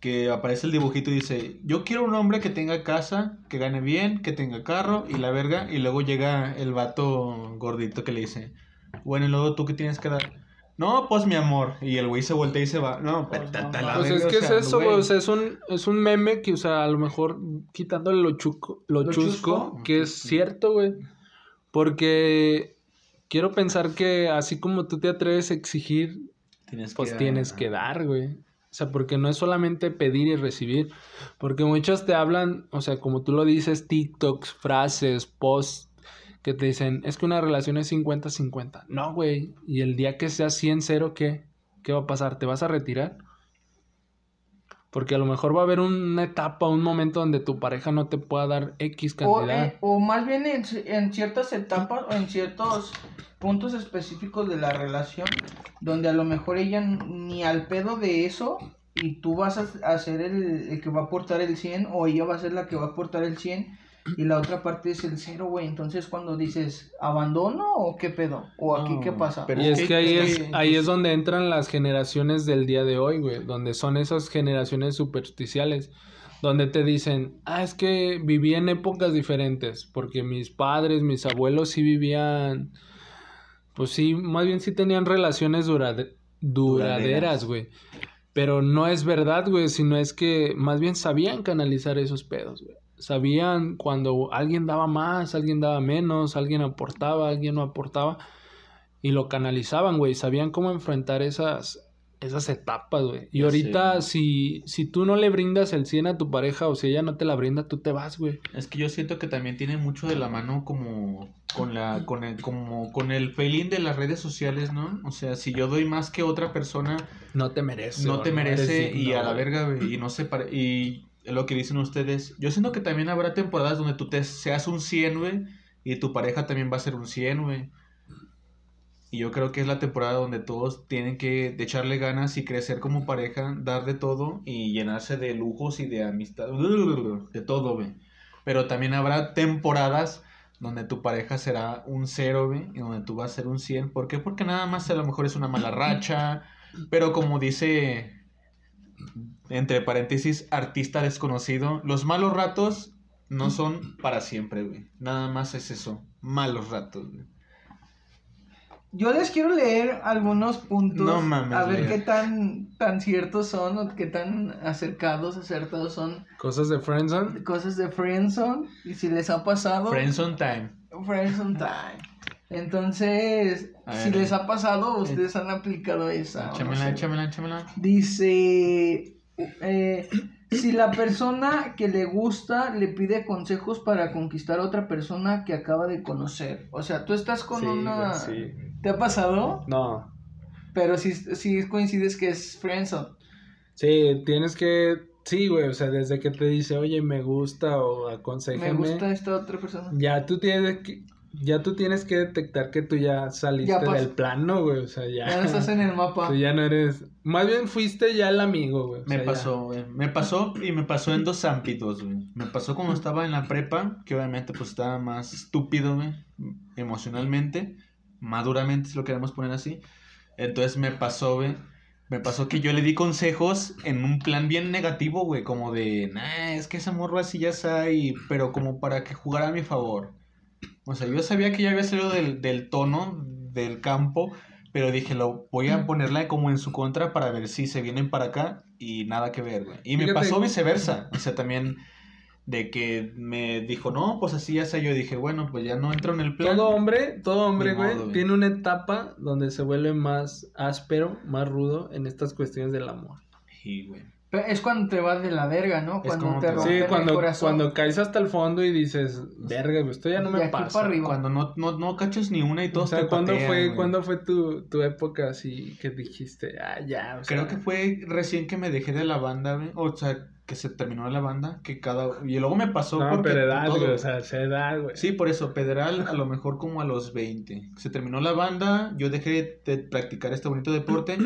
que aparece el dibujito y dice, yo quiero un hombre que tenga casa, que gane bien, que tenga carro y la verga, y luego llega el vato gordito que le dice, bueno, y luego tú qué tienes que dar. No, pues mi amor. Y el güey se voltea y se va. No, Pues, no la Pues es que es eso, güey. O sea, es un, es un meme que, o sea, a lo mejor quitándole lo, chuco, lo, ¿Lo chusco, chusco? que es cierto, güey. Porque quiero pensar que así como tú te atreves a exigir, tienes pues tienes que dar, güey. O sea, porque no es solamente pedir y recibir. Porque muchos te hablan, o sea, como tú lo dices, TikToks, frases, posts, que te dicen, es que una relación es 50-50. No, güey. Y el día que sea 100-0, ¿qué? ¿Qué va a pasar? ¿Te vas a retirar? Porque a lo mejor va a haber una etapa, un momento donde tu pareja no te pueda dar X O, cantidad. eh, o más bien en, en ciertas etapas o en ciertos puntos específicos de la relación donde a lo mejor ella ni al pedo de eso y tú vas a, a ser el, el que va a aportar el 100 o ella va a ser la que va a aportar el 100 y la otra parte es el cero, güey. Entonces, cuando dices, ¿abandono o qué pedo? ¿O aquí No, qué pasa? pero Y es que ahí es, que- ahí es donde entran las generaciones del día de hoy, güey, donde son esas generaciones supersticiales, donde te dicen, ah, es que viví en épocas diferentes, porque mis padres, mis abuelos sí vivían, pues sí, más bien sí tenían relaciones durade- duraderas, güey. Pero no es verdad, güey, sino es que más bien sabían canalizar esos pedos, güey. Sabían cuando alguien daba más, alguien daba menos, alguien aportaba, alguien no aportaba. Y lo canalizaban, güey. Sabían cómo enfrentar esas, esas etapas, güey. Y ahorita, si, si tú no le brindas el 100 a tu pareja o si ella no te la brinda, tú te vas, güey. Es que yo siento que también tiene mucho de la mano como con la con el como con el feeling de las redes sociales, ¿no? O sea, si yo doy más que otra persona, No te merece. no te merece y a la verga, güey, y no se y lo que dicen ustedes, yo siento que también habrá temporadas donde tú te seas un 100, güey, y tu pareja también va a ser un 100, güey. Y yo creo que es la temporada donde todos tienen que echarle ganas y crecer como pareja, dar de todo y llenarse de lujos y de amistad, de todo, güey. Pero también habrá temporadas donde tu pareja será un cero, güey, y donde tú vas a ser un 100. ¿Por qué? Porque nada más a lo mejor es una mala racha, pero como dice, entre paréntesis, artista desconocido, los malos ratos no son para siempre, güey. Nada más es eso, malos ratos, güey. Yo les quiero leer algunos puntos. No mames, A ver qué tan, tan ciertos son o qué tan acercados, acertados son. Cosas de Friendzone. Cosas de Friendzone. Y si les ha pasado. Friends on time. Friendzone time. Entonces, si les ha pasado, ustedes han aplicado esa. o no Échamela, sé. échamela, échamela. Dice, eh, si la persona que le gusta le pide consejos para conquistar a otra persona que acaba de conocer. O sea, tú estás con Sí, una... sí. ¿Te ha pasado? No. Pero si si coincides que es friendzone. Sí, tienes que. Sí, güey, o sea, desde que te dice, oye, me gusta o Me aconsejame. gusta esta otra persona. Ya tú tienes que. Ya tú tienes que detectar que tú ya saliste Ya del plano, güey. O sea, ya. Ya no estás en el mapa. Tú ya no eres. Más bien fuiste ya el amigo, güey. o Me ya. pasó, güey. Me pasó y me pasó en dos ámbitos, güey. Me pasó cuando estaba en la prepa, que obviamente pues estaba más estúpido, güey, emocionalmente, maduramente, si lo queremos poner así. Entonces me pasó, güey. Me pasó que yo le di consejos en un plan bien negativo, güey, como de, nah, es que esa morra así ya sabe, pero como para que jugara a mi favor. O sea, yo sabía que ya había salido del, del tono, del campo, pero dije, lo voy a ponerla como en su contra para ver si se vienen para acá y nada que ver, güey. Y me pasó viceversa. O sea, también de que me dijo, no, pues así ya sé. Yo dije, bueno, pues ya no entro en el plan. Todo hombre, todo hombre, güey, güey. tiene una etapa donde se vuelve más áspero, más rudo en estas cuestiones del amor. Y, güey. Pero Es cuando te vas de la verga, ¿no? Es Cuando como te te- rompen Sí, el cuando, corazón. cuando caes hasta el fondo y dices, verga, güey, esto ya no De me aquí pasa. para arriba. Cuando no, no, no cachas ni una y O todos sea, te ¿cuándo patean, fue, güey. ¿cuándo fue tu, tu época así que dijiste, ah, ya, o sea, Creo que fue recién que me dejé de la banda, güey. O sea, que se terminó la banda, que cada... Y luego me pasó No, porque... todo- güey, o sea, esa edad, güey. Sí, por eso, Pedral a lo mejor como a los 20. Se terminó la banda, yo dejé de practicar este bonito deporte,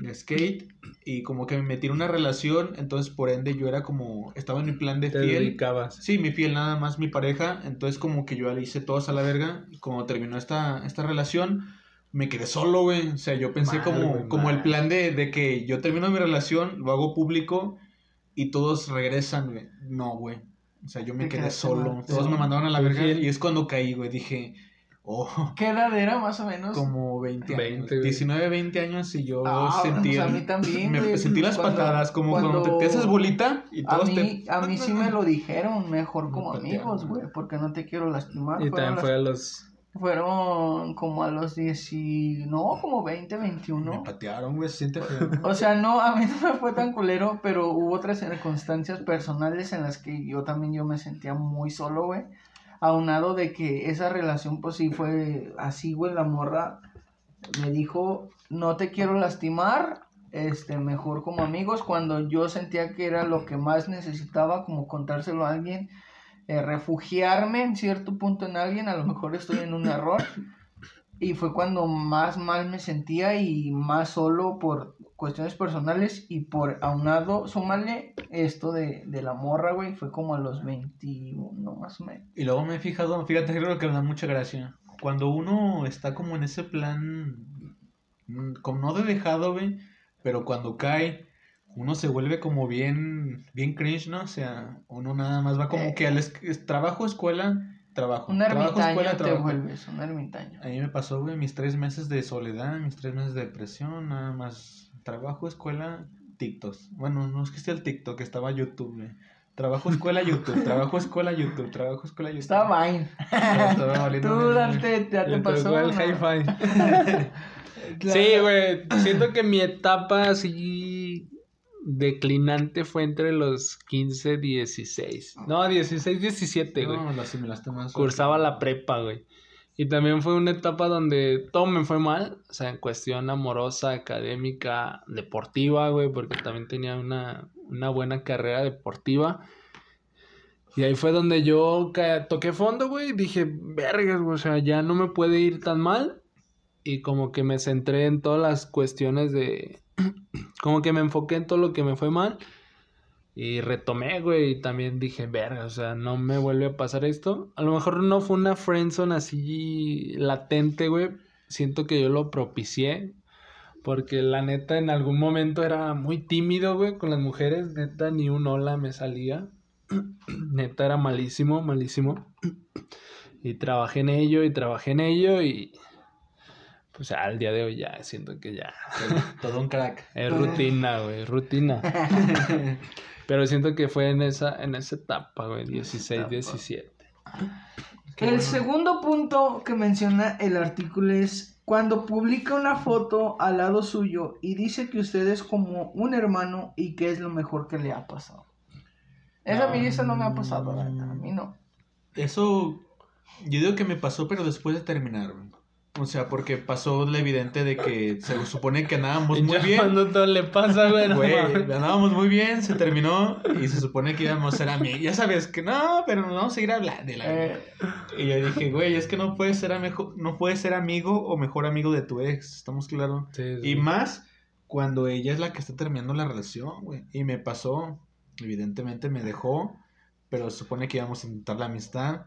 de skate, y como que me metí en una relación, entonces por ende yo era como, estaba en mi plan de te fiel. dedicabas. Sí, mi fiel nada más mi pareja, entonces como que yo le hice todos a la verga, y como terminó esta, esta relación, me quedé solo, güey. O sea, yo pensé Mal, como, como el plan de, de que yo termino mi relación, lo hago público y todos regresan, güey. No, güey. O sea, yo me quedé solo. mal. Todos Sí. me mandaron a la verga fiel. y es cuando caí, güey. Dije, oh, ¿Qué edad era más o menos? como 20 años. 20, güey. 19, 20 años y yo Ah, sentí... pues a mí también, me sentí las Cuando- patadas, como cuando, cuando- te, te haces bolita y A todos mí, te... a mí sí me lo dijeron, mejor Me como patearon, amigos, güey. porque no te quiero lastimar. Y Fueron, también las- fue a los... fueron como a los 10 y... No, como 20, Me 21. patearon, güey, se siente feo. O sea, no, a mí no me fue tan culero, pero hubo otras circunstancias personales en las que yo también yo me sentía muy solo, güey. Aunado de que esa relación, pues sí fue así, güey, la morra me dijo, no te quiero lastimar, este, mejor como amigos, cuando yo sentía que era lo que más necesitaba, como contárselo a alguien, eh, refugiarme en cierto punto en alguien, a lo mejor estoy en un error, Y fue cuando más mal me sentía y más solo por cuestiones personales y por aunado, súmale esto de, de la morra, güey, fue como a los 21 más o menos. Y luego me he fijado, fíjate, creo que me da mucha gracia. Cuando uno está como en ese plan, mm, como no de dejado, güey, pero cuando cae, uno se vuelve como bien, bien cringe, ¿no? O sea, uno nada más va como Eh. que al es- es- trabajo, escuela, trabajo. Un trabajo, ermitaño escuela, te trabajo. vuelves, un ermitaño. A mí me pasó, güey, mis tres meses de soledad, mis tres meses de depresión, nada más trabajo, escuela, TikToks. Bueno, no es que esté el TikTok, estaba YouTube, güey. Trabajo, escuela, YouTube, trabajo, escuela, YouTube, trabajo, escuela, YouTube. Estaba Vine. Estaba valiendo Tú, ya te pasó. el ¿no? hi-fi. Claro. Sí, güey. Siento que mi etapa así declinante fue entre los 15, 16. No, 16, 17, güey. No, lo asimilaste más. Cursaba la prepa, güey. Y también fue una etapa donde todo me fue mal, o sea, en cuestión amorosa, académica, deportiva, güey, porque también tenía una, una buena carrera deportiva. Y ahí fue donde yo toqué fondo, güey, y dije, vergas, güey, o sea, ya no me puede ir tan mal. Y como que me centré en todas las cuestiones de... como que me enfoqué en todo lo que me fue mal. Y retomé, güey, y también dije, verga, o sea, no me vuelve a pasar esto. A lo mejor no fue una friendzone así latente, güey. Siento que yo lo propicié. Porque la neta en algún momento era muy tímido, güey, con las mujeres. Neta, ni un hola me salía. neta, era malísimo, malísimo. y trabajé en ello, y trabajé en ello, y... Pues al día de hoy ya siento que ya Todo un crack. es rutina, güey, rutina. Pero siento que fue en esa, en esa etapa, güey, 16, etapa. 17. Qué el bueno. segundo punto que menciona el artículo es cuando publica una foto al lado suyo y dice que usted es como un hermano y que es lo mejor que le ha pasado. Esa a mí eso no me ha pasado, a mí no. Eso, yo digo que me pasó, pero después de terminar, güey. O sea, porque pasó lo evidente de que se supone que andábamos muy Ya bien. Cuando todo le pasa, güey, Güey, andábamos muy bien, se terminó y se supone que íbamos a ser amigos. Ya sabes que no, pero no vamos a seguir hablando. de la- Eh, Y yo dije, güey, es que no puedes ser, amejo- no puedes ser amigo o mejor amigo de tu ex, ¿estamos claros? Sí, sí. Y más cuando ella es la que está terminando la relación, güey. Y me pasó, evidentemente me dejó, pero se supone que íbamos a intentar la amistad.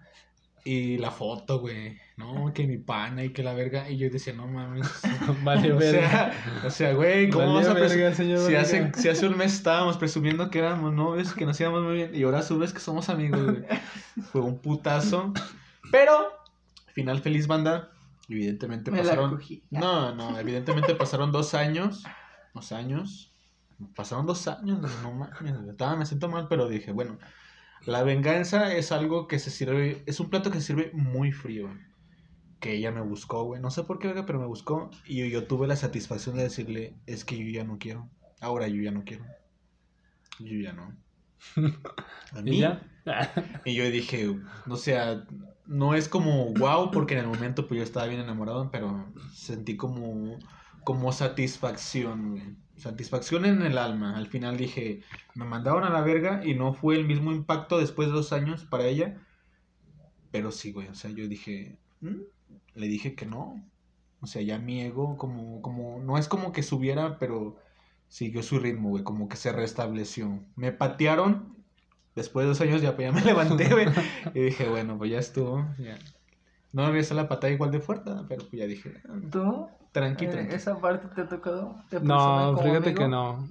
Y la foto, güey, no, que mi pana y que la verga. Y yo decía, no mames. Vale, o verga. sea, o sea, güey, ¿cómo Vale vamos a verga, señor Si hace, verga. si hace un mes estábamos presumiendo que éramos novios, que nos íbamos muy bien. Y ahora subes que somos amigos, güey. Fue un putazo. Pero, final feliz, banda. Evidentemente me la pasaron. cogí. No, no, evidentemente pasaron dos años. Dos años. Pasaron dos años, no mames. Estaba, me siento mal, pero dije, bueno. La venganza es algo que se sirve. Es un plato que se sirve muy frío. Que ella me buscó, güey. No sé por qué, pero me buscó. Y yo, yo tuve la satisfacción de decirle: Es que yo ya no quiero. Ahora yo ya no quiero. Yo ya no. A mí. ¿Y ya? Y yo dije, o sea, no es como wow, porque en el momento pues yo estaba bien enamorado, pero sentí como, como satisfacción, güey. Satisfacción en el alma. Al final dije, me mandaron a la verga y no fue el mismo impacto después de dos años para ella. Pero sí, güey, o sea, yo dije, "¿Mm?". le dije que no. O sea, ya mi ego como, como, no es como que subiera, pero siguió su ritmo, güey, como que se restableció. Me patearon, después de dos años ya, pues, ya me levanté, güey, y dije, bueno, pues ya estuvo, ya. No regresé la patada igual de fuerte, pero pues ya dije, "Ah, ¿Tú? tranqui, Eh, tranqui. ¿Esa parte te ha tocado? ¿Te presumen No, fíjate amigo? que no.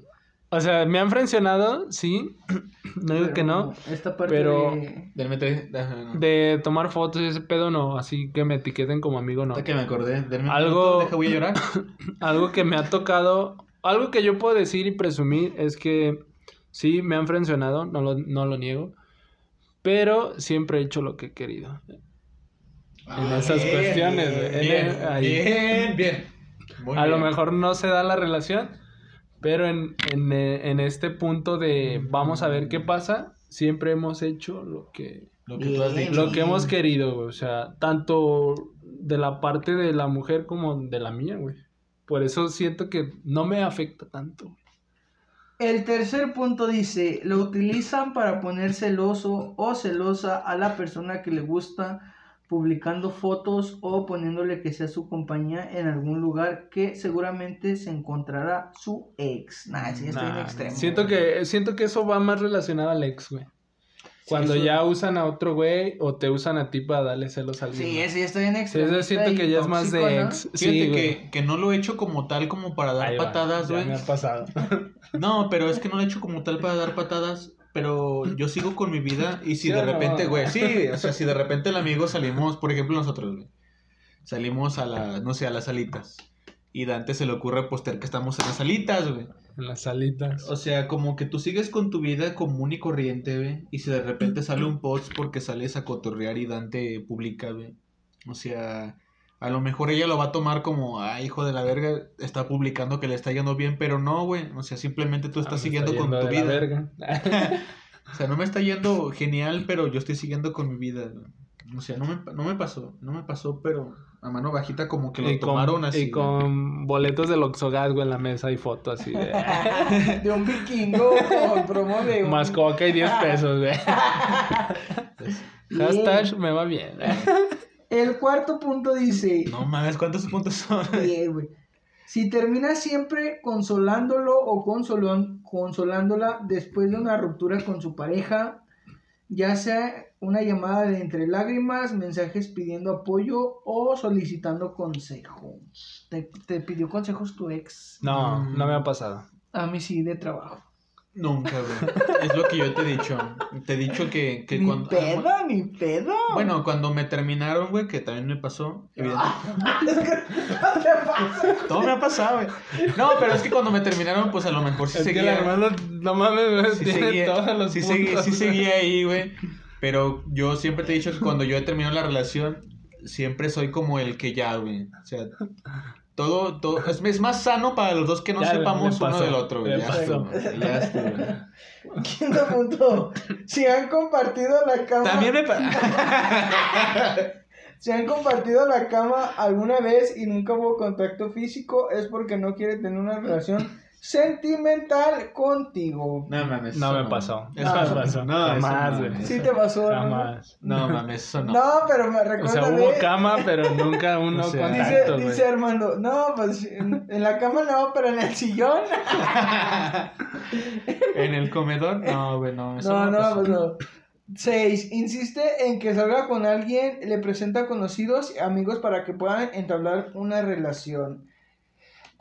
O sea, me han frencionado, sí. No digo Pero que no. Esta parte pero- de... De tomar fotos y ese pedo no. Así que me etiqueten como amigo no. Ahorita que me acordé, denme Algo- deja, voy a llorar. Algo que me ha tocado, algo que yo puedo decir y presumir es que sí, me han frencionado, no lo, no lo niego, pero siempre he hecho lo que he querido. En esas Bien, cuestiones. Bien, En- ahí. bien, bien. Muy A lo bien. mejor no se da la relación, pero en, en, eh, en este punto de vamos a ver qué pasa, siempre hemos hecho lo que, Lo que tú has Bien. dicho. lo que hemos querido, güey. O sea, tanto de la parte de la mujer como de la mía, güey. Por eso siento que no me afecta tanto. güey. El tercer punto dice, lo utilizan para poner celoso o celosa a la persona que le gusta publicando fotos o poniéndole que sea su compañía en algún lugar que seguramente se encontrará su ex. Nah, sí, estoy en Nah, extremo. siento que siento que eso va más relacionado al ex, güey. Cuando eso- ya usan a otro güey o te usan a ti para darle celos a alguien. Sí, ya estoy en Sí, extremo. eso siento que ya es más de ex. Fíjate Sí, güey. que, que no lo he hecho como tal como para dar Ahí patadas, güey. me ha pasado. No, pero es que no lo he hecho como tal para dar patadas. Pero yo sigo con mi vida y si ¿Sí de repente, güey, sí, o sea, si de repente el amigo salimos, por ejemplo nosotros, güey, salimos a las, no sé, a las salitas y Dante se le ocurre postear que estamos en las salitas, güey. En las salitas. O sea, como que tú sigues con tu vida común y corriente, güey, y si de repente sale un post porque sales a cotorrear y Dante publica, güey. O sea, a lo mejor ella lo va a tomar como, ah, hijo de la verga, está publicando que le está yendo bien, pero no, güey. O sea, simplemente tú Ah, estás siguiendo está con tu de la vida. verga. O sea, no me está yendo genial, pero yo estoy siguiendo con mi vida. O sea, no me, no me pasó, no me pasó, pero a mano bajita como que lo y, tomaron con, así. y con boletos del Oxogas, güey, en la mesa y foto así de... De un vikingo con promo de un... Más coca y 10 pesos, güey. Hashtag me va bien. El cuarto punto dice... No mames, ¿cuántos puntos son? Bien, güey. Si terminas siempre consolándolo o consolón- consolándola después de una ruptura con su pareja, ya sea una llamada de entre lágrimas, mensajes pidiendo apoyo o solicitando consejos. ¿Te, te pidió consejos tu ex? No, no me ha pasado. A mí sí, de trabajo. Nunca, güey. Es lo que yo te he dicho. Te he dicho que, que ni cuando... pedo, ni pedo. Bueno, cuando me terminaron, güey, que también me pasó. evidente- Todo me ha pasado, güey. No, pero es que cuando me terminaron, pues a lo mejor sí Es que el seguía. hermano, no mames, güey, sí tiene seguía, todos los sí puntos. seguía, sí seguía ahí, güey. Pero yo siempre te he dicho que cuando yo he terminado la relación, siempre soy como el que ya, güey. O sea, todo, todo, es, es más sano para los dos que no Ya, sepamos uno del otro, güey. Ya estuvo, ya estuvo. Quinto punto. Si han compartido la cama. También me Si han compartido la cama alguna vez y nunca hubo contacto físico, es porque no quiere tener una relación sentimental contigo. No mames. No eso me pasó. Eso No no me pasó. No, eso Jamás, no, güey. Sí no. te pasó, ¿no? Jamás. No mames, eso no. No, pero me O recuerda sea, hubo cama, pero nunca uno O sea, Dice, contacto, dice Armando, no, pues en, en la cama no, pero en el sillón. ¿En el comedor? No, güey, no. Eso No, no, no, pasó. pues no. 6. Insiste en que salga con alguien, le presenta conocidos y amigos para que puedan entablar una relación.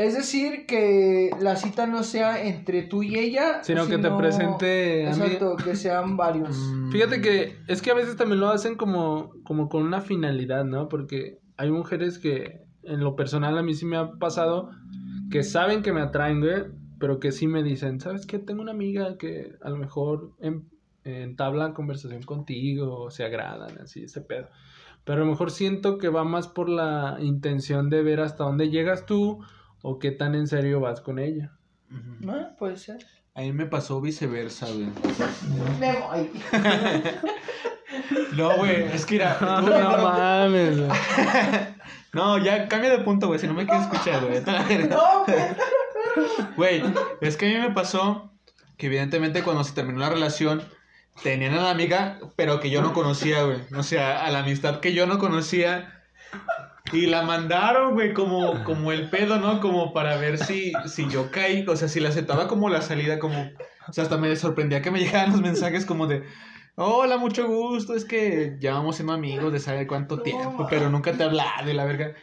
Es decir, que la cita no sea entre tú y ella, Sino que te presente. Exacto, que sean varios. Mm, Fíjate que es que a veces también lo hacen como, como con una finalidad, ¿no? Porque hay mujeres que en lo personal a mí sí me ha pasado que saben que me atraen, güey, pero que sí me dicen, ¿sabes qué? Tengo una amiga que a lo mejor en- entablan conversación contigo, se agradan, así, ese pedo. Pero a lo mejor siento que va más por la intención de ver hasta dónde llegas tú o qué tan en serio vas con ella. Ujú. ¿No? Puede ser. A mí me pasó viceversa, güey. Me voy. No, güey, es que era. No, no mames, güey. No, ya cambia de punto, güey, si no me quieres escuchar, güey. No, güey. Güey, es que a mí me pasó que evidentemente cuando se terminó la relación tenían a la amiga, pero que yo no conocía, güey. O sea, a la amistad que yo no conocía. Y la mandaron, güey, como, como el pedo, ¿no? Como para ver si, si yo caí, o sea, si la aceptaba como la salida, como... O sea, hasta me sorprendía que me llegaran los mensajes como de... Hola, mucho gusto, es que llevamos siendo amigos de saber cuánto No, tiempo, pero nunca te he hablado de la verga.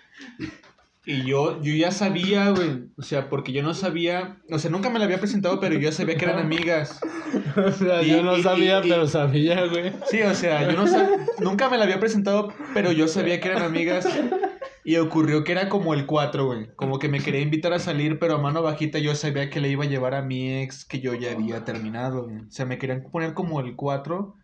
Y yo, yo ya sabía, güey. O sea, porque yo no sabía. O sea, nunca me la había presentado, pero yo ya sabía que eran amigas. O sea, Y- yo no y- sabía, y- pero sabía, güey. Sí, o sea, yo no sabía. Nunca me la había presentado, pero yo sabía que eran amigas. Y ocurrió que era como el 4, güey. Como que me quería invitar a salir, pero a mano bajita yo sabía que le iba a llevar a mi ex que yo ya había terminado, güey. O sea, me querían poner como el 4.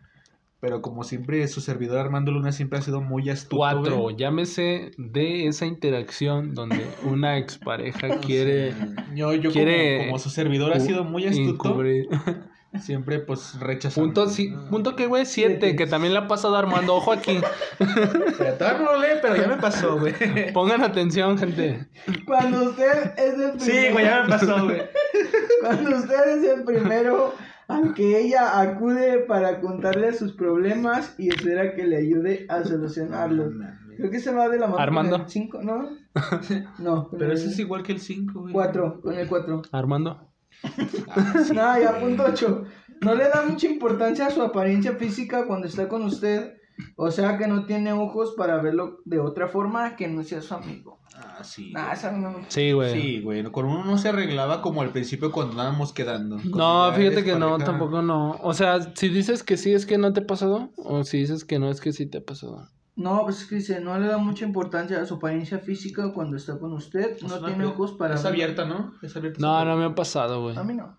Pero como siempre, su servidor Armando Luna siempre ha sido muy astuto. Cuatro, güey. llámese de esa interacción donde una expareja quiere Yo, yo quiere como, como su servidor ha sido muy astuto. encubrir. Siempre, pues, rechazando. Punto, sí, punto que, güey, siete, que también le ha pasado Armando. Ojo aquí. Pero todavía no lo lee, pero ya me pasó, güey. Pongan atención, gente. Cuando usted es el primero. Sí, güey, ya me pasó, güey. Cuando usted es el primero al que ella acude para contarle sus problemas y espera que le ayude a solucionarlos. Creo que se va de la mano Armando. 5, ¿no? No, Pero el ese es igual que el 5, güey. 4, con el 4. Armando. No, ya punto 8. No le da mucha importancia a su apariencia física cuando está con usted. O sea que no tiene ojos para verlo de otra forma que no sea su amigo. Ah, sí. Nah, esa no. Sí, güey. Sí, güey. Con uno no se arreglaba como al principio cuando andábamos quedando. No, fíjate que no, tampoco no. O sea, si dices que sí es que no te ha pasado, o si dices que no es que sí te ha pasado. No, pues es que dice, no le da mucha importancia a su apariencia física cuando está con usted. No tiene ojos para Es abierta, ¿no? Es abierta. No, no me ha pasado, güey. A mí no.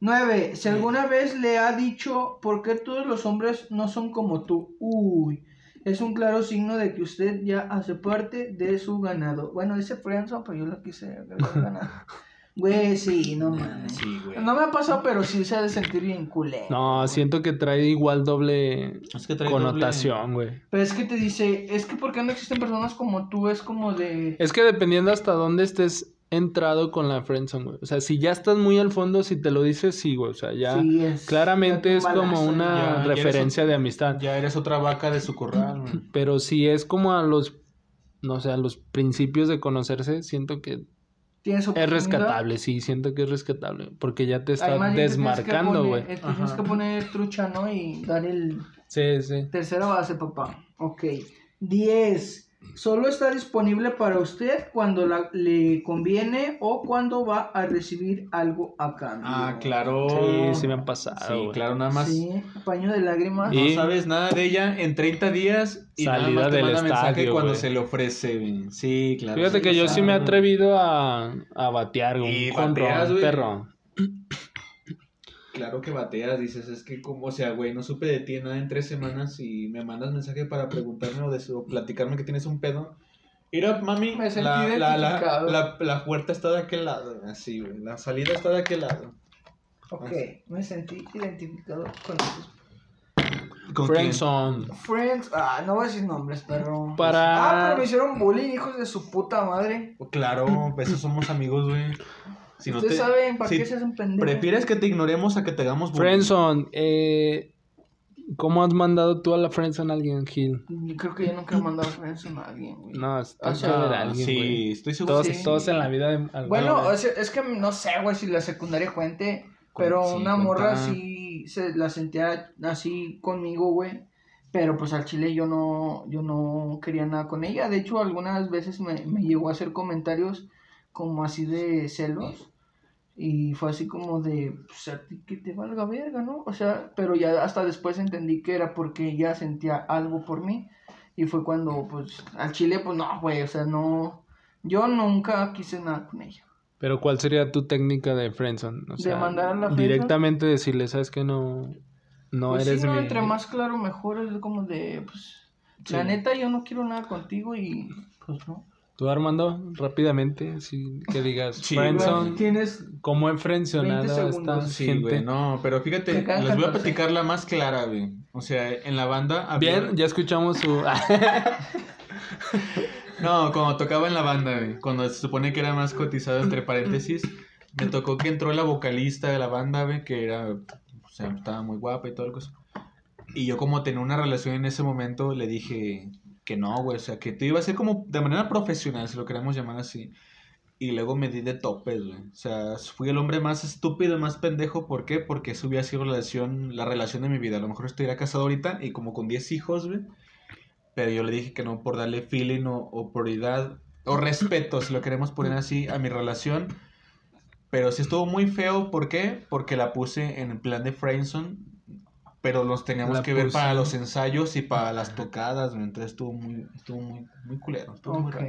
9. Si alguna vez le ha dicho por qué todos los hombres no son como tú. Uy. Es un claro signo de que usted ya hace parte de su ganado. Bueno, dice Friendson, pero yo lo quise agregar ganado. Güey, sí, no mames. Sí, güey. No me ha pasado, pero sí se ha de sentir bien culé. No, siento que trae igual doble Es que trae connotación, güey. Pero es que te dice, es que porque no existen personas como tú, es como de... Es que dependiendo hasta dónde estés entrado con la friendzone, güey. O sea, si ya estás muy al fondo, si te lo dices, sí, güey. O sea, ya Sí, es- claramente ya es como una ya, ya eres referencia un- de amistad. Ya eres otra vaca de su corral, güey. Pero si es como a los, no sé, a los principios de conocerse, siento que Tienes es rescatable, sí, siento que es rescatable. Porque ya te está Además, tienes desmarcando, poner- güey. eh, tienes Ajá. que poner trucha, ¿no? Y dar el Sí, sí. tercera base, papá. Ok. 10. Solo está disponible para usted cuando la- le conviene o cuando va a recibir algo a cambio. Ah, claro. Sí, sí me han pasado, Sí, güey. claro, nada más. Sí, paño de lágrimas. No Y- sabes nada de ella en 30 días y Salida nada más te del manda mensaje estadio, cuando güey. se le ofrece, güey. Sí, claro. Fíjate sí que yo sí me he atrevido a, a batear. Y Un jonrón, bateas, güey. perro. Claro que bateas, dices, es que como, o sea, güey, no supe de ti nada en tres semanas y me mandas mensaje para preguntarme o, de, o platicarme que tienes un pedo. Mira, mami, Me sentí la, la, la, la, la puerta está de aquel lado, así, güey, la salida está de aquel lado. Ok, me sentí identificado con esos. ¿Con Friendzone. Friends, ah, no voy a decir nombres, pero. Para- Ah, pero me hicieron bullying, hijos de su puta madre. Claro, pues eso somos amigos, güey. Si no Ustedes te- saben para si qué se hacen pendejos. Prefieres que te ignoremos a que te hagamos bullying. Friendzone, eh, ¿cómo has mandado tú a la friendzone a alguien, Gil? Yo creo que yo nunca he mandado friends a alguien, güey. No, está O sea, Ah, alguien, sí, güey. estoy seguro. Todos, sí. todos en la vida. de- alguna Bueno, vez. o sea, es que no sé, güey, si la secundaria cuente, pero Sí, una cuenta. morra sí se la sentía así conmigo, güey. Pero pues al chile yo no, yo no quería nada con ella. De hecho, algunas veces me, me llegó a hacer comentarios como así de celos. Y fue así como de, pues a ti que te valga verga, ¿no? O sea, pero ya hasta después entendí que era porque ella sentía algo por mí. Y fue cuando, pues, al chile, pues no, güey, o sea, no. Yo nunca quise nada con ella. Pero ¿cuál sería tu técnica de friendzone? O ¿De mandar a la friendzone? directamente decirle, ¿sabes que no, no pues eres sí, no, mi... entre más claro mejor, es como de, pues, la neta yo no quiero nada contigo y, pues, no. Tú, Armando, rápidamente, así que digas, Sí, friendzone, Tienes, ¿cómo he friendzoneado 20 a esta. Sí, gente? güey, no, pero fíjate, les voy a 14. platicar la más clara, güey. O sea, en la banda había... Bien, ya escuchamos su... No, cuando tocaba en la banda, güey, cuando se supone que era más cotizado, entre paréntesis, me tocó que entró la vocalista de la banda, güey, que era, o sea, estaba muy guapa y todo el cosa. Y yo como tenía una relación en ese momento, le dije que no, güey, o sea, que te iba a ser como de manera profesional, si lo queremos llamar así. Y luego me di de topes, güey. O sea, fui el hombre más estúpido, más pendejo. ¿Por qué? Porque eso hubiera sido relación, la relación de mi vida. A lo mejor estuviera casado ahorita y como con 10 hijos, güey. Pero yo le dije que no por darle feeling o, o prioridad o respeto, si lo queremos poner así, a mi relación. Pero sí estuvo muy feo. ¿Por qué? Porque la puse en el plan de friendzone. Pero los teníamos La que ver para los ensayos y para las tocadas. güey. Entonces estuvo muy, estuvo muy, muy culero. Estuvo muy raro.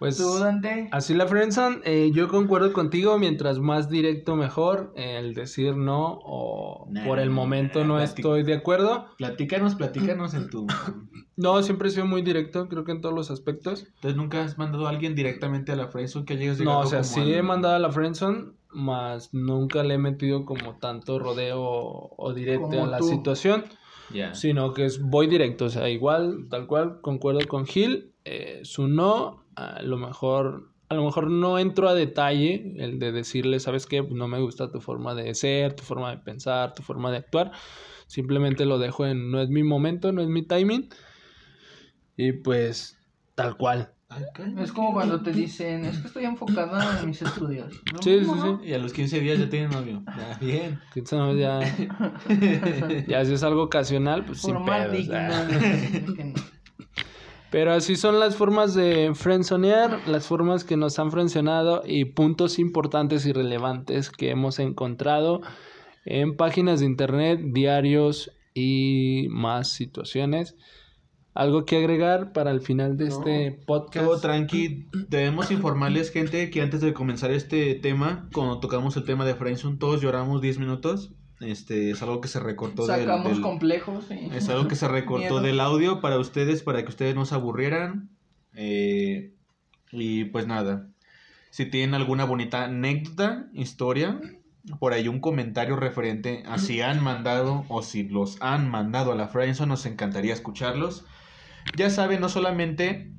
Pues ¿Tú, Dante? así la friendzone, eh, yo concuerdo contigo, mientras más directo mejor, el decir no o Nah, por el momento no estoy de acuerdo. Platícanos, platícanos en tu... No, siempre he sido muy directo, creo que en todos los aspectos. Entonces, ¿nunca has mandado a alguien directamente a la friendzone que llegado No, o sea, sí al- he mandado a la friendzone, más nunca le he metido como tanto rodeo o directo Como a la tú. situación, Ya. sino que es voy directo, o sea, igual, tal cual, concuerdo con Gil, eh, su no, a lo mejor a lo mejor no entro a detalle el de decirle, ¿sabes qué? No me gusta tu forma de ser, tu forma de pensar, tu forma de actuar. Simplemente lo dejo en no es mi momento, no es mi timing. Y pues tal cual. Es como cuando te dicen, es que estoy enfocada en mis estudios. ¿no? Sí, sí, sí. Y a los 15 días ya tienen novio. Ya, bien. Quince no, ya, ya si es algo ocasional, pues sin Formal pedos, digno. ah. no. Pero así son las formas de frenzonear, las formas que nos han frencionado y puntos importantes y relevantes que hemos encontrado en páginas de internet, diarios y más situaciones. ¿Algo que agregar para el final de este podcast? Todo tranqui. Debemos informarles, gente, que antes de comenzar este tema, cuando tocamos el tema de Friendzone, todos lloramos 10 minutos. Este es algo que se recortó del, Sacamos del- complejos. sí. Es algo que se recortó Miedo. del audio para ustedes, para que ustedes no se aburrieran. Eh, y pues nada. Si tienen alguna bonita anécdota, historia, por ahí un comentario referente a si han mandado o si los han mandado a la Friendzone, nos encantaría escucharlos. Ya saben, no solamente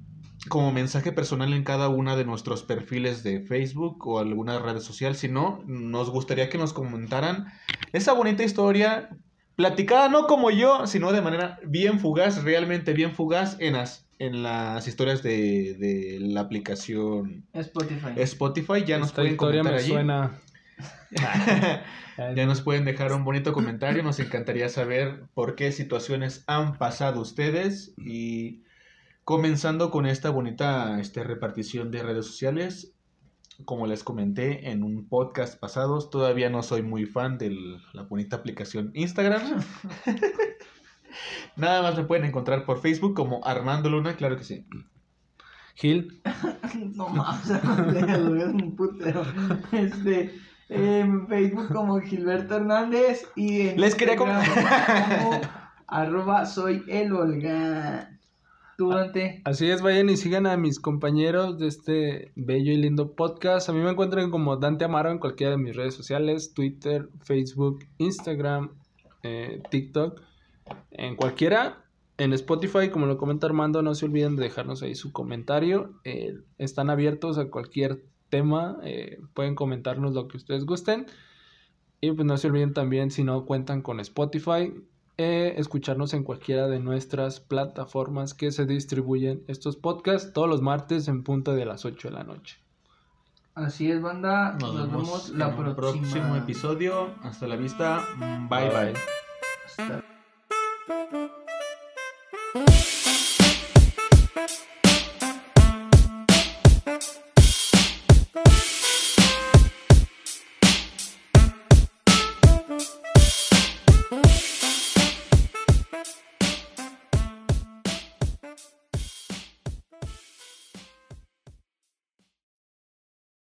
como mensaje personal en cada una de nuestros perfiles de Facebook o alguna red social, sino nos gustaría que nos comentaran esa bonita historia platicada no como yo, sino de manera bien fugaz, realmente bien fugaz en las, en las historias de, de la aplicación Spotify. Spotify. Ya nos Esta pueden historia comentar me allí. suena. Ya nos pueden dejar un bonito comentario, nos encantaría saber por qué situaciones han pasado ustedes y comenzando con esta bonita este, repartición de redes sociales, como les comenté en un podcast pasado, todavía no soy muy fan de la bonita aplicación Instagram. Nada más me pueden encontrar por Facebook como Armando Luna, claro que sí. Gil, No más, lo es un putero. Este, en Facebook como Gilberto Hernández y en Les quería como arroba soy el Olga. Tú, Dante. así es, vayan y sigan a mis compañeros de este bello y lindo podcast. A mí me encuentran como Dante Amaro en cualquiera de mis redes sociales, Twitter, Facebook, Instagram, eh, TikTok, en cualquiera. En Spotify, como lo comenta Armando, no se olviden de dejarnos ahí su comentario. Eh, están abiertos a cualquier tema, eh, pueden comentarnos lo que ustedes gusten. Y pues no se olviden también, si no cuentan con Spotify, eh, escucharnos en cualquiera de nuestras plataformas que se distribuyen estos podcasts todos los martes en punto de las 8 de la noche. Así es, banda. Nos, Nos, vemos vemos en la próxima. próximo episodio. Hasta la vista. Bye bye.